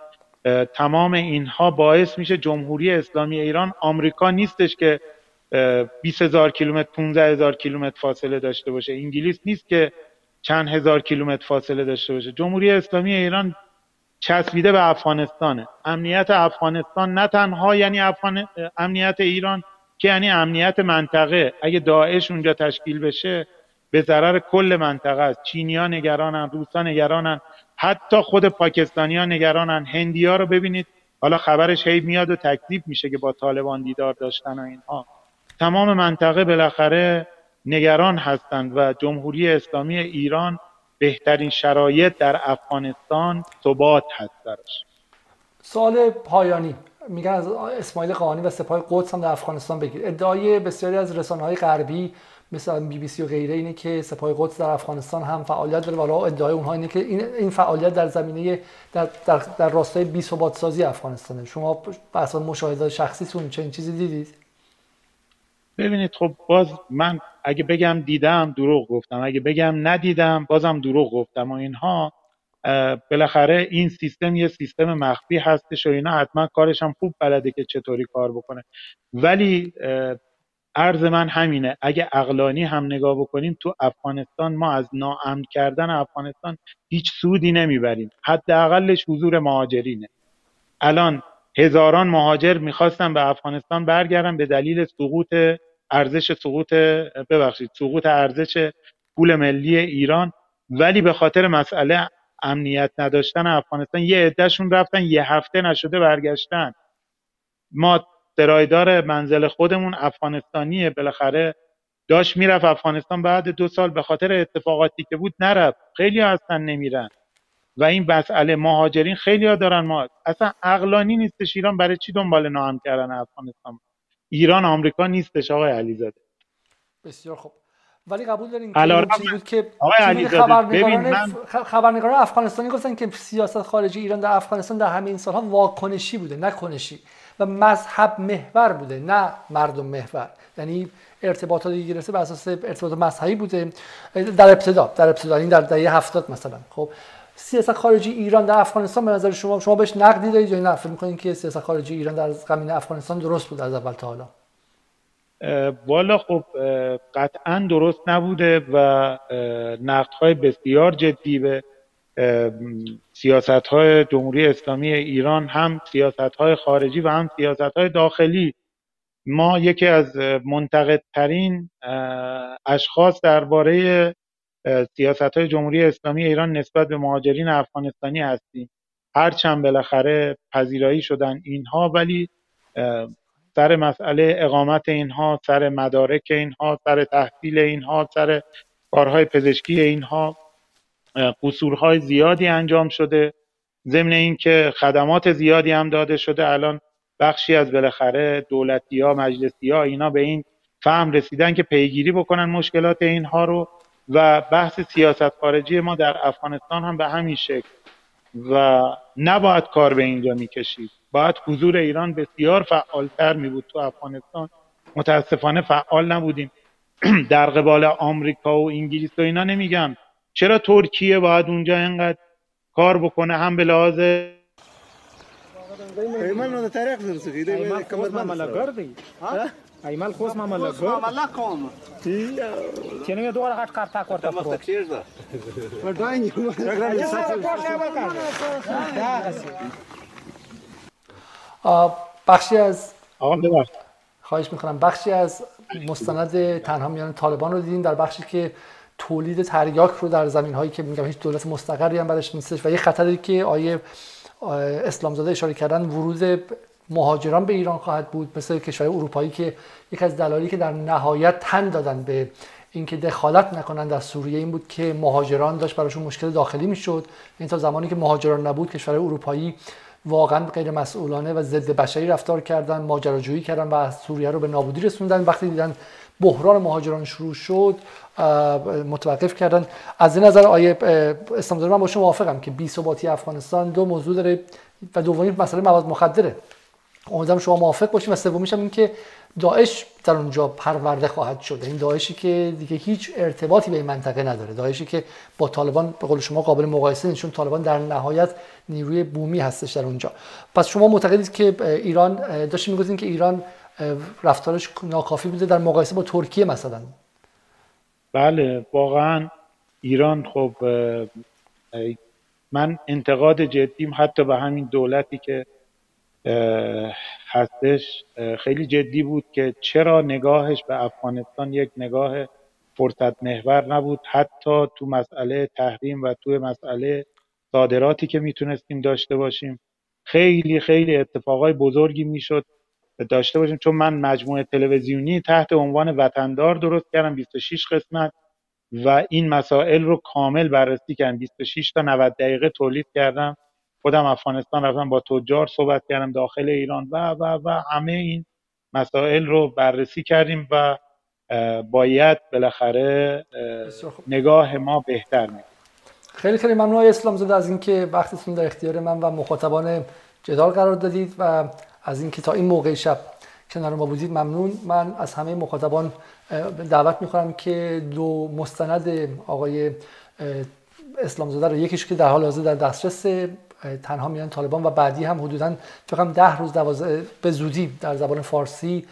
تمام اینها باعث میشه جمهوری اسلامی ایران آمریکا نیستش که 20 هزار کیلومتر 15 هزار کیلومتر فاصله داشته باشه. انگلیس نیست که چند هزار کیلومتر فاصله داشته باشه. جمهوری اسلامی ایران چسبیده به افغانستانه. امنیت افغانستان نه تنها یعنی افغان... امنیت ایران که یعنی امنیت منطقه. اگه داعش اونجا تشکیل بشه به ضرر کل منطقه است. چینیا نگرانن روسا نگرانن. حتی خود پاکستانی ها نگرانن. هندی رو ببینید حالا خبرش هی میاد و تکذیب میشه که با طالبان دیدار داشتن و اینها. تمام منطقه بالاخره نگران هستند و جمهوری اسلامی ایران بهترین شرایط در افغانستان ثبات هست درش سوال پایانی. میگن از اسماعیل قانی و سپاه قدس هم در افغانستان بگیر. ادعای بسیاری از رسانه های غربی مثل بی بی سی و غیره اینه که سپاه قدس در افغانستان هم فعالیت داره. والا ادعای اونها اینه که این فعالیت در زمینه در در, در راستای بی ثبات سازی افغانستانه. شما بحث مشاهده شخصیتون چه چیزی دیدید؟ ببینید خب باز من اگه بگم دیدم دروغ گفتم. اگه بگم ندیدم بازم دروغ گفتم. و اینها بالاخره این سیستم یه سیستم مخفی هستش و اینا. حتما کارش هم خوب بلده که چطوری کار بکنه. ولی عرض من همینه. اگه اقلانی هم نگاه بکنیم تو افغانستان ما از ناامن کردن افغانستان هیچ سودی نمی‌بریم. حداقلش حضور مهاجرینه. الان هزاران مهاجر می‌خواستن به افغانستان برگردن به دلیل سقوط ارزش سقوط ببخشید سقوط ارزش پول ملی ایران. ولی به خاطر مسئله امنیت نداشتن افغانستان یه عدهشون رفتن یه هفته نشده برگشتن. ما سرایدار منزل خودمون افغانستانیه. بالاخره داشت می‌رفت افغانستان بعد دو سال به خاطر اتفاقاتی که بود نرفت. خیلی هستن نمیرن. و این مسئله مهاجرین خیلی ها دارن. ما اصلا عقلانی نیستش ایران برای چی دنبال نام کردن افغانستان؟ ایران آمریکا نیستش آقای علیزاده. بسیار خوب. ولی قبول دارین که چیزی بود که خبرنگاران خبرنگاران افغانستانی گفتن که سیاست خارجی ایران در افغانستان در همه این سالها واکنشی بوده نه کنشی. و مذهب محور بوده نه مردم محور. یعنی ارتباطاتی گرفته بر اساس ارتباط مذهبی بوده. در ابتدا در ابتدا این در دهه 70 مثلا. خب سیاست خارجی ایران در افغانستان به نظر شما شما بهش نقدی دارید یا نه؟ فکر می‌کنید که سیاست خارجی ایران در زمین افغانستان درست بود از اول تا حالا؟ والا خب قطعا درست نبوده و نقدهای بسیار جدی به سیاست های جمهوری اسلامی ایران هم سیاست های خارجی و هم سیاست های داخلی. ما یکی از منتقدترین اشخاص درباره سیاست های جمهوری اسلامی ایران نسبت به مهاجرین افغانستانی هستیم. هرچند بالاخره پذیرایی شدن اینها ولی سر مسئله اقامت اینها سر مدارک اینها سر تحصیل اینها سر کارهای پزشکی اینها قصورهای زیادی انجام شده. ضمن اینکه خدمات زیادی هم داده شده. الان بخشی از بالاخره دولتی ها مجلسی ها اینا به این فهم رسیدن که پیگیری بکنن مشکلات اینها رو و بحث سیاست خارجی ما در افغانستان هم به همین شکل. و نباید کار به اینجا می‌کشید. باید حضور ایران بسیار فعالتر می بود تو افغانستان متاسفانه فعال نبودیم. در قبال آمریکا و انگلیس و اینا نمیگم. چرا ترکیه باید اونجا اینقدر کار بکنه؟ هم به لحاظ ایمال طریق ایمال خوس ما ملګر ما ملګر کوم چې نو دوه غټ کار تا کوته مست کښیر ده ودایني بخشی از خواهش می‌کنم. بخشی از مستند تنها میان طالبان رو دیدیم در بخشی که تولید تریاک رو در زمین هایی که میگم هیچ دولت مستقری هم برش نیستش و یه خطری که آیه اسلامزاده اشاره کردن ورود مهاجران به ایران خواهد بود مثل کشور اروپایی که یک از دلایلی که در نهایت تن دادن به اینکه دخالت نکنند در سوریه این بود که مهاجران داشت براشون مشکل داخلی می‌شد. این تا زمانی که مهاجران نبود کشور اروپایی واقعا غیر مسئولانه و ضد بشری رفتار کردن ماجراجویی کردن و سوریه رو به نابودی رسوندن. وقتی دیدن بحران مهاجران شروع شد متوقف کردن. از این نظر آیه اسلام من با شما موافقم که بی ثباتی افغانستان دو موضوع داره و دومی مسئله مواد مخدره. امیدوارم شما موافق باشیم و سومیش هم این که داعش در اونجا پرورده خواهد شد. این داعشی که دیگه هیچ ارتباطی به این منطقه نداره. داعشی که با طالبان به قول شما قابل مقایسه نیست چون طالبان در نهایت نیروی بومی هستش در اونجا. پس شما معتقدید که ایران داشتیم می‌گفتین که ایران رفتارش ناکافی بوده در مقایسه با ترکیه مثلا. بله واقعا ایران خب من انتقاد جدیم حتی به همین دولتی که هستش خیلی جدی بود که چرا نگاهش به افغانستان یک نگاه فرصت محور نبود. حتی تو مسئله تحریم و تو مسئله صادراتی که می‌تونستیم داشته باشیم خیلی خیلی اتفاقای بزرگی می‌شد داشته باشیم. چون من مجموعه تلویزیونی تحت عنوان وطندار درست کردم 26 قسمت. و این مسائل رو کامل بررسی کردم. 26 تا 90 دقیقه تولید کردم. خودم افغانستان رفتم با تجار صحبت کردم داخل ایران. و و و همه این مسائل رو بررسی کردیم و باید بالاخره نگاه ما بهتر میشه خیلی خیلی ممنون اسلام زده از اینکه وقتتون در اختیار من و مخاطبان جدال قرار دادید و از اینکه تا این موقع شب کنار ما بودید ممنون. من از همه مخاطبان دعوت می‌کنم که دو مستند آقای اسلام زاده رو یکیش که در حال حاضر در دسترس تنها میان طالبان و بعدی هم حدودا فکر ده روز به زودی در زبان فارسی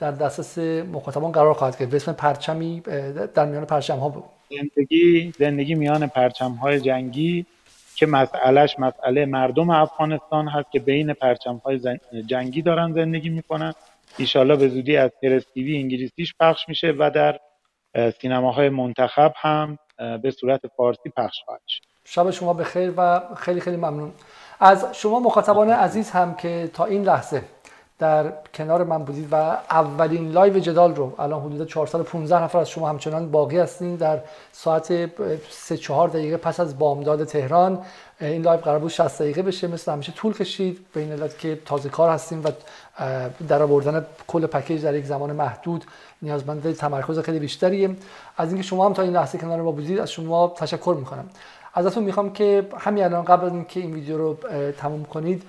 در دسترس مخاطبان قرار خواهد گرفت. به اسم پرچمی در میان پرچم ها زندگی زندگی میان پرچم های جنگی که مسئلهش مسئله مردم افغانستان هست که بین پرچم های جنگی دارن زندگی می‌کنن. ایشالله به زودی از پرستیوی انگلیسیش پخش میشه و در سینماهای منتخب هم به صورت فارسی پخش خواهد شب شما بخیر و خیلی خیلی ممنون. از شما مخاطبان عزیز هم که تا این لحظه در کنار من بودید و اولین لایو جدال رو الان حدود 415 نفر از شما همچنان باقی هستین در ساعت 3 4 دقیقه پس از بامداد تهران. این لایو قرار بود 60 دقیقه بشه مثل همیشه طول کشید. به این علت که تازه کار هستیم و در آوردن کل پکیج در یک زمان محدود نیازمند تمرکز خیلی بیشتریه از اینکه شما هم تا این لحظه کنار ما بودید از شما تشکر می‌کنم. ازتون می‌خوام که همین الان قبل از اینکه این ویدیو رو تموم کنید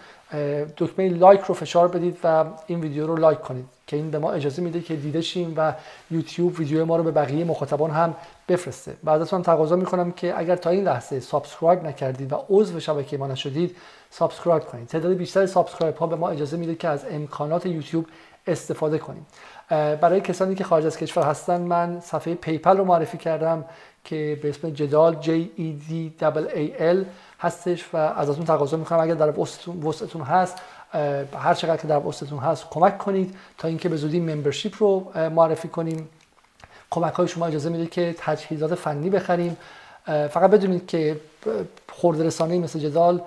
دکمه لایک رو فشار بدید و این ویدیو رو لایک کنید که این به ما اجازه میده که دیده شیم و یوتیوب ویدیو ما رو به بقیه مخاطبان هم بفرسته. بعد ازتون تقاضا می‌کنم که اگر تا این لحظه subscribe نکردید و عضو شبکه ما نشدید subscribe کنید. تعداد بیشتر subscribe ها به ما اجازه میده که از امکانات یوتیوب استفاده کنیم. برای کسانی که خارج از کشور هستن من صفحه پیپل رو معرفی کردم که به اسم جدال J E D A L هستش و ازتون تقاضا می‌کنم. اگر در وسطتون هست هر چقدر که در وسطتون هست کمک کنید تا اینکه به زودی ممبرشیپ رو معرفی کنیم. کمک های شما اجازه میده که تجهیزات فنی بخریم. فقط بدونید که خورد رسانه مثل جدال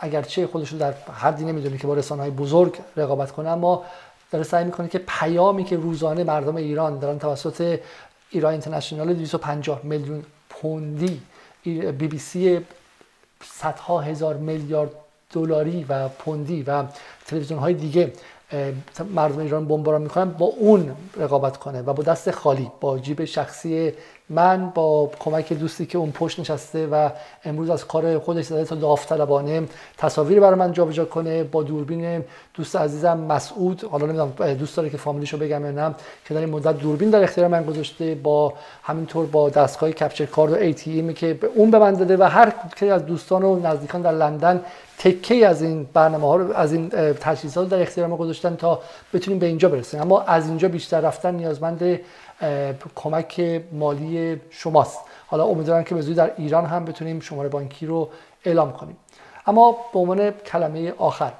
اگرچه خودش رو در حدی نمی‌دونه که با رسانه های بزرگ رقابت کنه اما داره سعی می‌کنه که پیامی که روزانه مردم ایران دارن توسط ایران اینترنشنال 250 میلیون پوندی بی بی سی صدها هزار میلیارد دلاری و پوندی و تلویزیون های دیگه مردم ایران بمباران می‌کنن با اون رقابت کنه و با دست خالی با جیب شخصی من با کمک دوستی که اون پشت نشسته و امروز از کار خودش زده تا داوطلبانه تصاویر برای من جابجا کنه با دوربین دوست عزیزم مسعود. حالا نمی‌دونم دوست داره که فامیلیشو بگم یا نه که در این مدت دوربین در اختیار من گذاشته با همینطور با دستگاه کپچر کارد و ای که اون به من داده و هر که از دوستان و نزدیکان در لندن تکه از این برنامه ها رو از این تجهیزات در اختیار ما گذاشتن تا بتونیم به اینجا برسیم. اما از اینجا بیشتر رفتن نیازمند کمک مالی شماست. حالا امیدوارم که به زودی در ایران هم بتونیم شماره بانکی رو اعلام کنیم. اما به عنوان کلمه آخر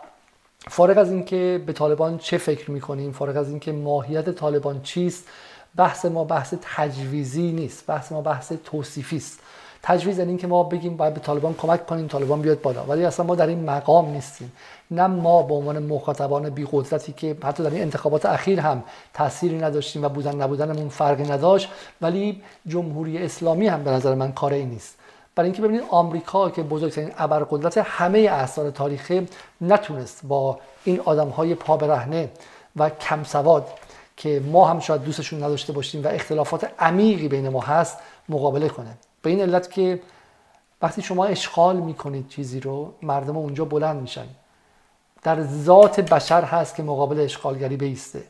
فارغ از اینکه به طالبان چه فکر می‌کنیم فارغ از اینکه ماهیت طالبان چیست بحث ما بحث تجویزی نیست بحث ما بحث توصیفی است. تجویز یعنی اینکه ما بگیم باید به طالبان کمک کنیم طالبان بیاد بالا. ولی اصلا ما در این مقام نیستیم. نه ما به عنوان مخاطبان بی قدرتی که حتی در این انتخابات اخیر هم تأثیری نداشتیم و بودن نبودنمون فرقی نداشت ولی جمهوری اسلامی هم به نظر من کاری نیست. برای اینکه ببینید آمریکا که بزرگترین ابرقدرت همه اعثار تاریخی نتونست با این آدم های پا برهنه و کم سواد که ما هم شاید دوستشون نداشته باشیم و اختلافات عمیقی بین ما هست مقابله کنه. به این علت که وقتی شما اشغال می‌کنید چیزی رو مردم اونجا بلند میشن. در ذات بشر هست که مقابل اشغالگری بیسته.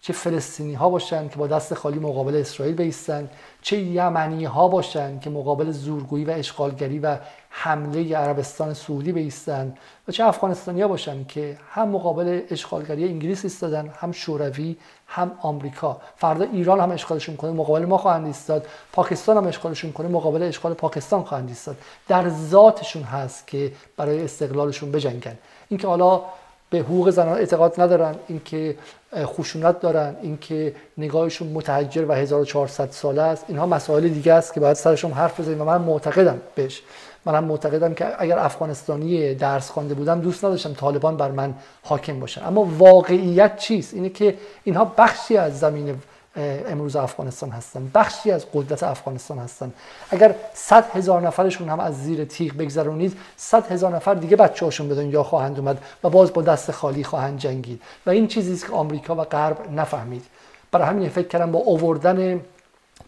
چه فلسطینی ها باشن که با دست خالی مقابل اسرائیل بیستن چه یمنی ها باشن که مقابل زورگویی و اشغالگری و حمله عربستان سعودی بیستن و چه افغانستانی ها باشن که هم مقابل اشغالگری انگلیس ایستادن هم شوروی هم آمریکا. فردا ایران هم اشغالشون کنه مقابل ما خواهند ایستاد. پاکستان هم اشغالشون کنه مقابل اشغال پاکستان خواهند ایستاد. در ذاتشون هست که برای استقلالشون بجنگن. اینکه حالا به حقوق زنان اعتقاد ندارن اینکه خشونت دارن اینکه نگاهشون متحجر و 1400 ساله است. اینها مسائل دیگه است که باید سرشون حرف بزنیم و من معتقدم بهش. من معتقدم که اگر افغانستانی درس خوانده بودم دوست نداشتم طالبان بر من حاکم باشن. اما واقعیت چیست؟ اینه که اینها بخشی از زمین امروز افغانستان هستن. بخشی از قدرت افغانستان هستن. اگر صد هزار نفرشون هم از زیر تیغ بگذرونید صد هزار نفر دیگه بچه هاشون به دنیا خواهند اومد و باز با دست خالی خواهند جنگید. و این چیزی است که آمریکا و غرب نفهمید. برای همین فکر کردم با آوردن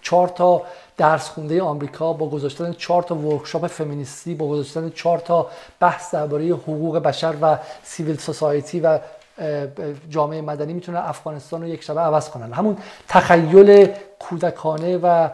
چهار تا درس خونده آمریکا با گذاشتن چهار تا ورکشاپ فمینیستی با گذاشتن چهار تا بحث درباره حقوق بشر و سیویل سوسایتی و جامعه مدنی می‌تونن افغانستان رو یک شبه عوض کنن همون تخیل کودکانه و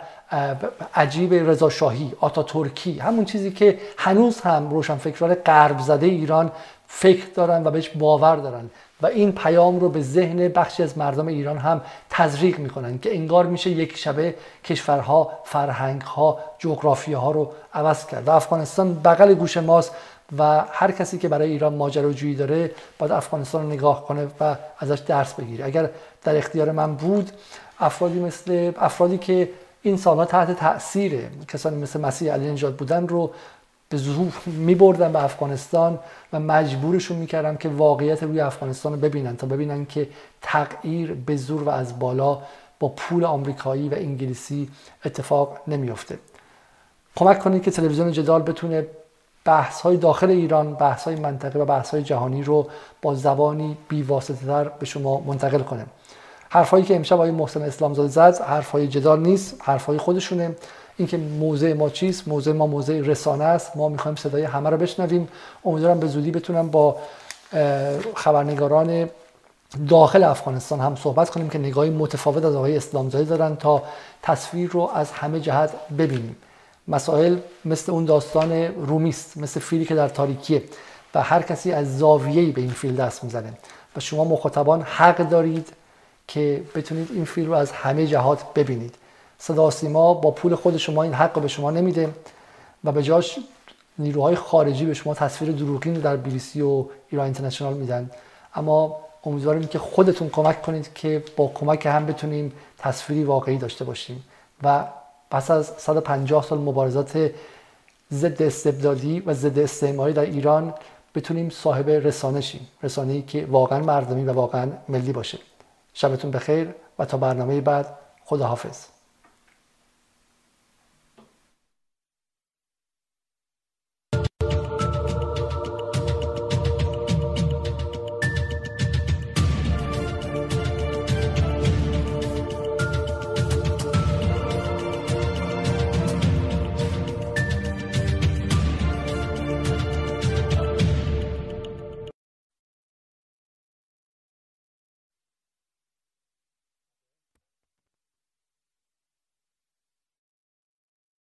عجیب رضا شاهی آتا ترکی همون چیزی که هنوز هم روشنفکران غرب زده ایران فکر دارن و بهش باور دارن. و این پیام رو به ذهن بخشی از مردم ایران هم تزریق می‌کنن که انگار میشه یک شبه کشورها فرهنگها جغرافیه ها رو عوض کرد. و افغانستان بغل گوش ماست و هر کسی که برای ایران ماجراجویی داره باید افغانستان رو نگاه کنه و ازش درس بگیره. اگر در اختیار من بود افرادی مثل افرادی که این سالها تحت تاثیر کسانی مثل مسیح علی نجات بودن رو به زور می بردن به افغانستان و مجبورشون می‌کردم که واقعیت روی افغانستان رو ببینن تا ببینن که تغییر به زور و از بالا با پول آمریکایی و انگلیسی اتفاق نمیافته. کمک کنید که تلویزیون جدال بتونه بحث های داخل ایران بحث های منطقه و بحث های جهانی رو با زبانی بیواسطه تر به شما منتقل کنه حرفایی که امشب آقای محسن اسلامزاده زد حرفهای جدال نیست حرفهای خودشونه. اینکه موضع ما چیست؟ موضع ما موضع رسانه است. ما می‌خوایم صدای همه رو بشنویم. امیدوارم به زودی بتونم با خبرنگاران داخل افغانستان هم صحبت کنیم که نگاهی متفاوت از آقای اسلامزاده دارن تا تصویر رو از همه جهت ببینیم. مسائل مثل اون داستان رومیست مثل فیلی که در تاریکیه و هر کسی از زاویه‌ای به این فیل دست می‌زنه. و شما مخاطبان حق دارید که بتونید این فیل رو از همه جهات ببینید. صدا سیما با پول خود شما این حق رو به شما نمیده و به جاش نیروهای خارجی به شما تصویر دروغین در بیلیسی و ایران اینترنشنال میدن. اما امیدواریم که خودتون کمک کنید که با کمک هم بتونیم تصویری واقعی داشته باشیم و پس از 150 سال مبارزات ضد استبدادی و ضد استعماری در ایران بتونیم صاحب رسانه شیم. رسانه‌ای که واقعا مردمی و واقعا ملی باشه. شبتون بخیر و تا برنامه بعد خداحافظ.